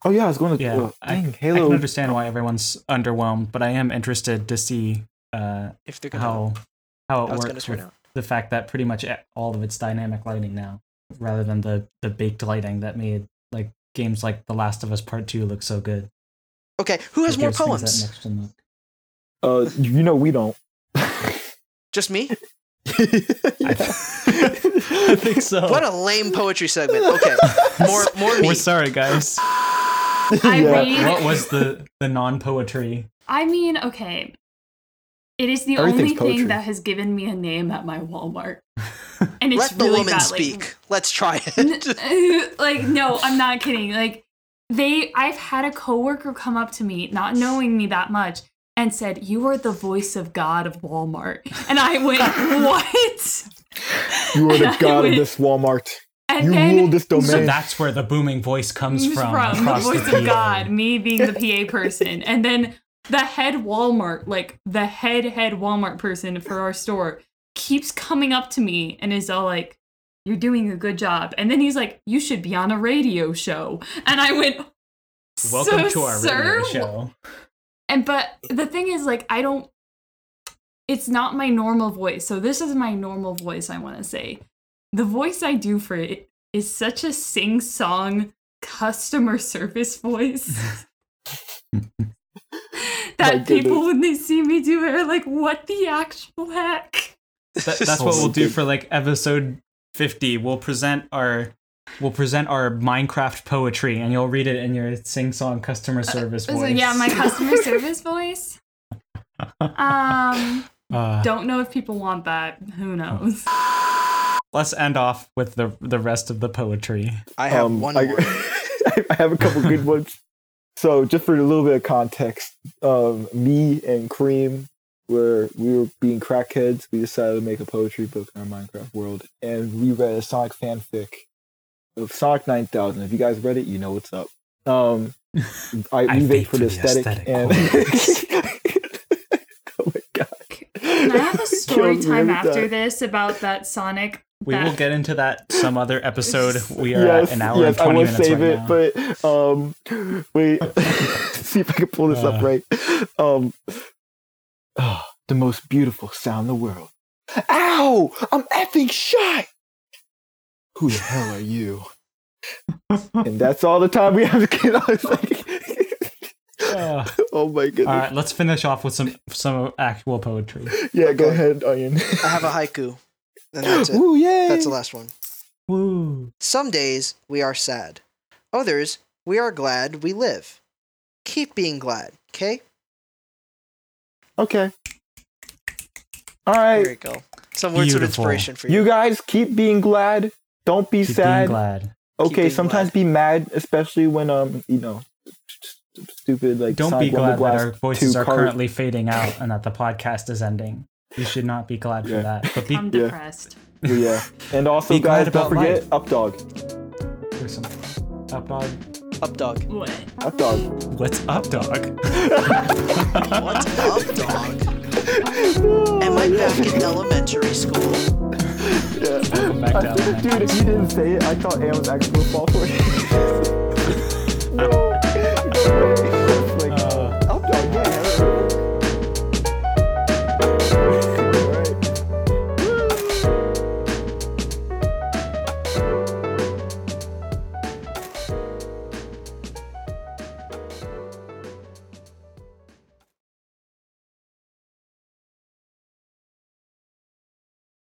oh yeah, I was going to. Yeah, oh, I- dang, I Halo. can understand why everyone's underwhelmed, but I am interested to see uh, If they're gonna, how how how it it's works turn with out. the fact that pretty much all of it's dynamic lighting now, rather than the the baked lighting that made like games like The Last of Us Part Two look so good. Okay, who has It more gives poems? next gen look. Uh, you know we don't. Just me? (laughs) (laughs) I think so. What a lame poetry segment. Okay, more (laughs) more me. We're sorry, guys. I Yeah. read. what was the the non poetry? I mean, okay. It is the Everything's only poetry. thing that has given me a name at my Walmart, (laughs) and it's Let the really woman bad. speak. Let's try it. Like, uh, like, no, I'm not kidding. Like, they, I've had a coworker come up to me, not knowing me that much, and said, "You are the voice of God of Walmart," and I went, (laughs) "What?" you are the And I god of this Walmart. And You then rule this domain. So that's where the booming voice comes Who's from. the voice the of PA. God, me being the PA person, and then the head Walmart, like the head head Walmart person for our store, keeps coming up to me and is all like, "You're doing a good job," and then he's like, "You should be on a radio show," and I went, Welcome "So, to our sir, radio show. and but the thing is, like, I don't. It's not my normal voice. So this is my normal voice. I want to say, the voice I do for it is such a sing-song customer service voice (laughs) (laughs) that people, when they see me do it, are like, "What the actual heck?" That, (laughs) that's Oh what we'll do for like episode 50. We'll present our we'll present our Minecraft poetry and you'll read it in your sing-song customer service So voice. yeah, my (laughs) customer service voice. Um, Uh, don't know if people want that. Who knows? let's end off with the the rest of the poetry. I have Um, one I, more. I have a couple good ones. So, just for a little bit of context, um, me and Cream, were we were being crackheads, we decided to make a poetry book in our Minecraft world, and we read a Sonic fanfic of Sonic 9000. If you guys read it, you know what's up. Um, I, (laughs) I we vape vape for for the the aesthetic, aesthetic, and (laughs) (laughs) oh my god, Can I have a story time after time. this about that Sonic? We that- will get into that some other episode. (laughs) We are at yes, an hour yes, and 20 I will minutes save right it, now. but um, wait, (laughs) see if I can pull this up Uh. right. Um, oh, the most beautiful sound in the world. Ow! I'm effing shy. Who the hell are you? and that's all the time we have to get on. It's like, Uh, oh my goodness. all right, let's finish off with some some actual poetry. yeah, go ahead, Onion. I have a haiku, and that's it. (gasps) Ooh, yay! That's the last one. Woo! Some days we are sad. Others we are glad we live. Keep being glad, okay? Okay. All right. There right, you go. Some words of inspiration for you. you guys keep being glad. Don't be Keep sad. being glad. Okay being sometimes glad. be mad especially when um you know st- stupid like Don't Sonic be glad that our voices are card- currently fading out and that the podcast is ending. You should not be glad Yeah. for that. But be I'm (laughs) depressed. yeah and also Be guys don't forget life. updog There's some up dog. Up dog. What? Up dog. What's up dog? (laughs) What's up, dog? Am I back in elementary school? Yeah. Welcome back I to think- dude, if you didn't say it, I thought Aaron was actually gonna fall for it. no, no way.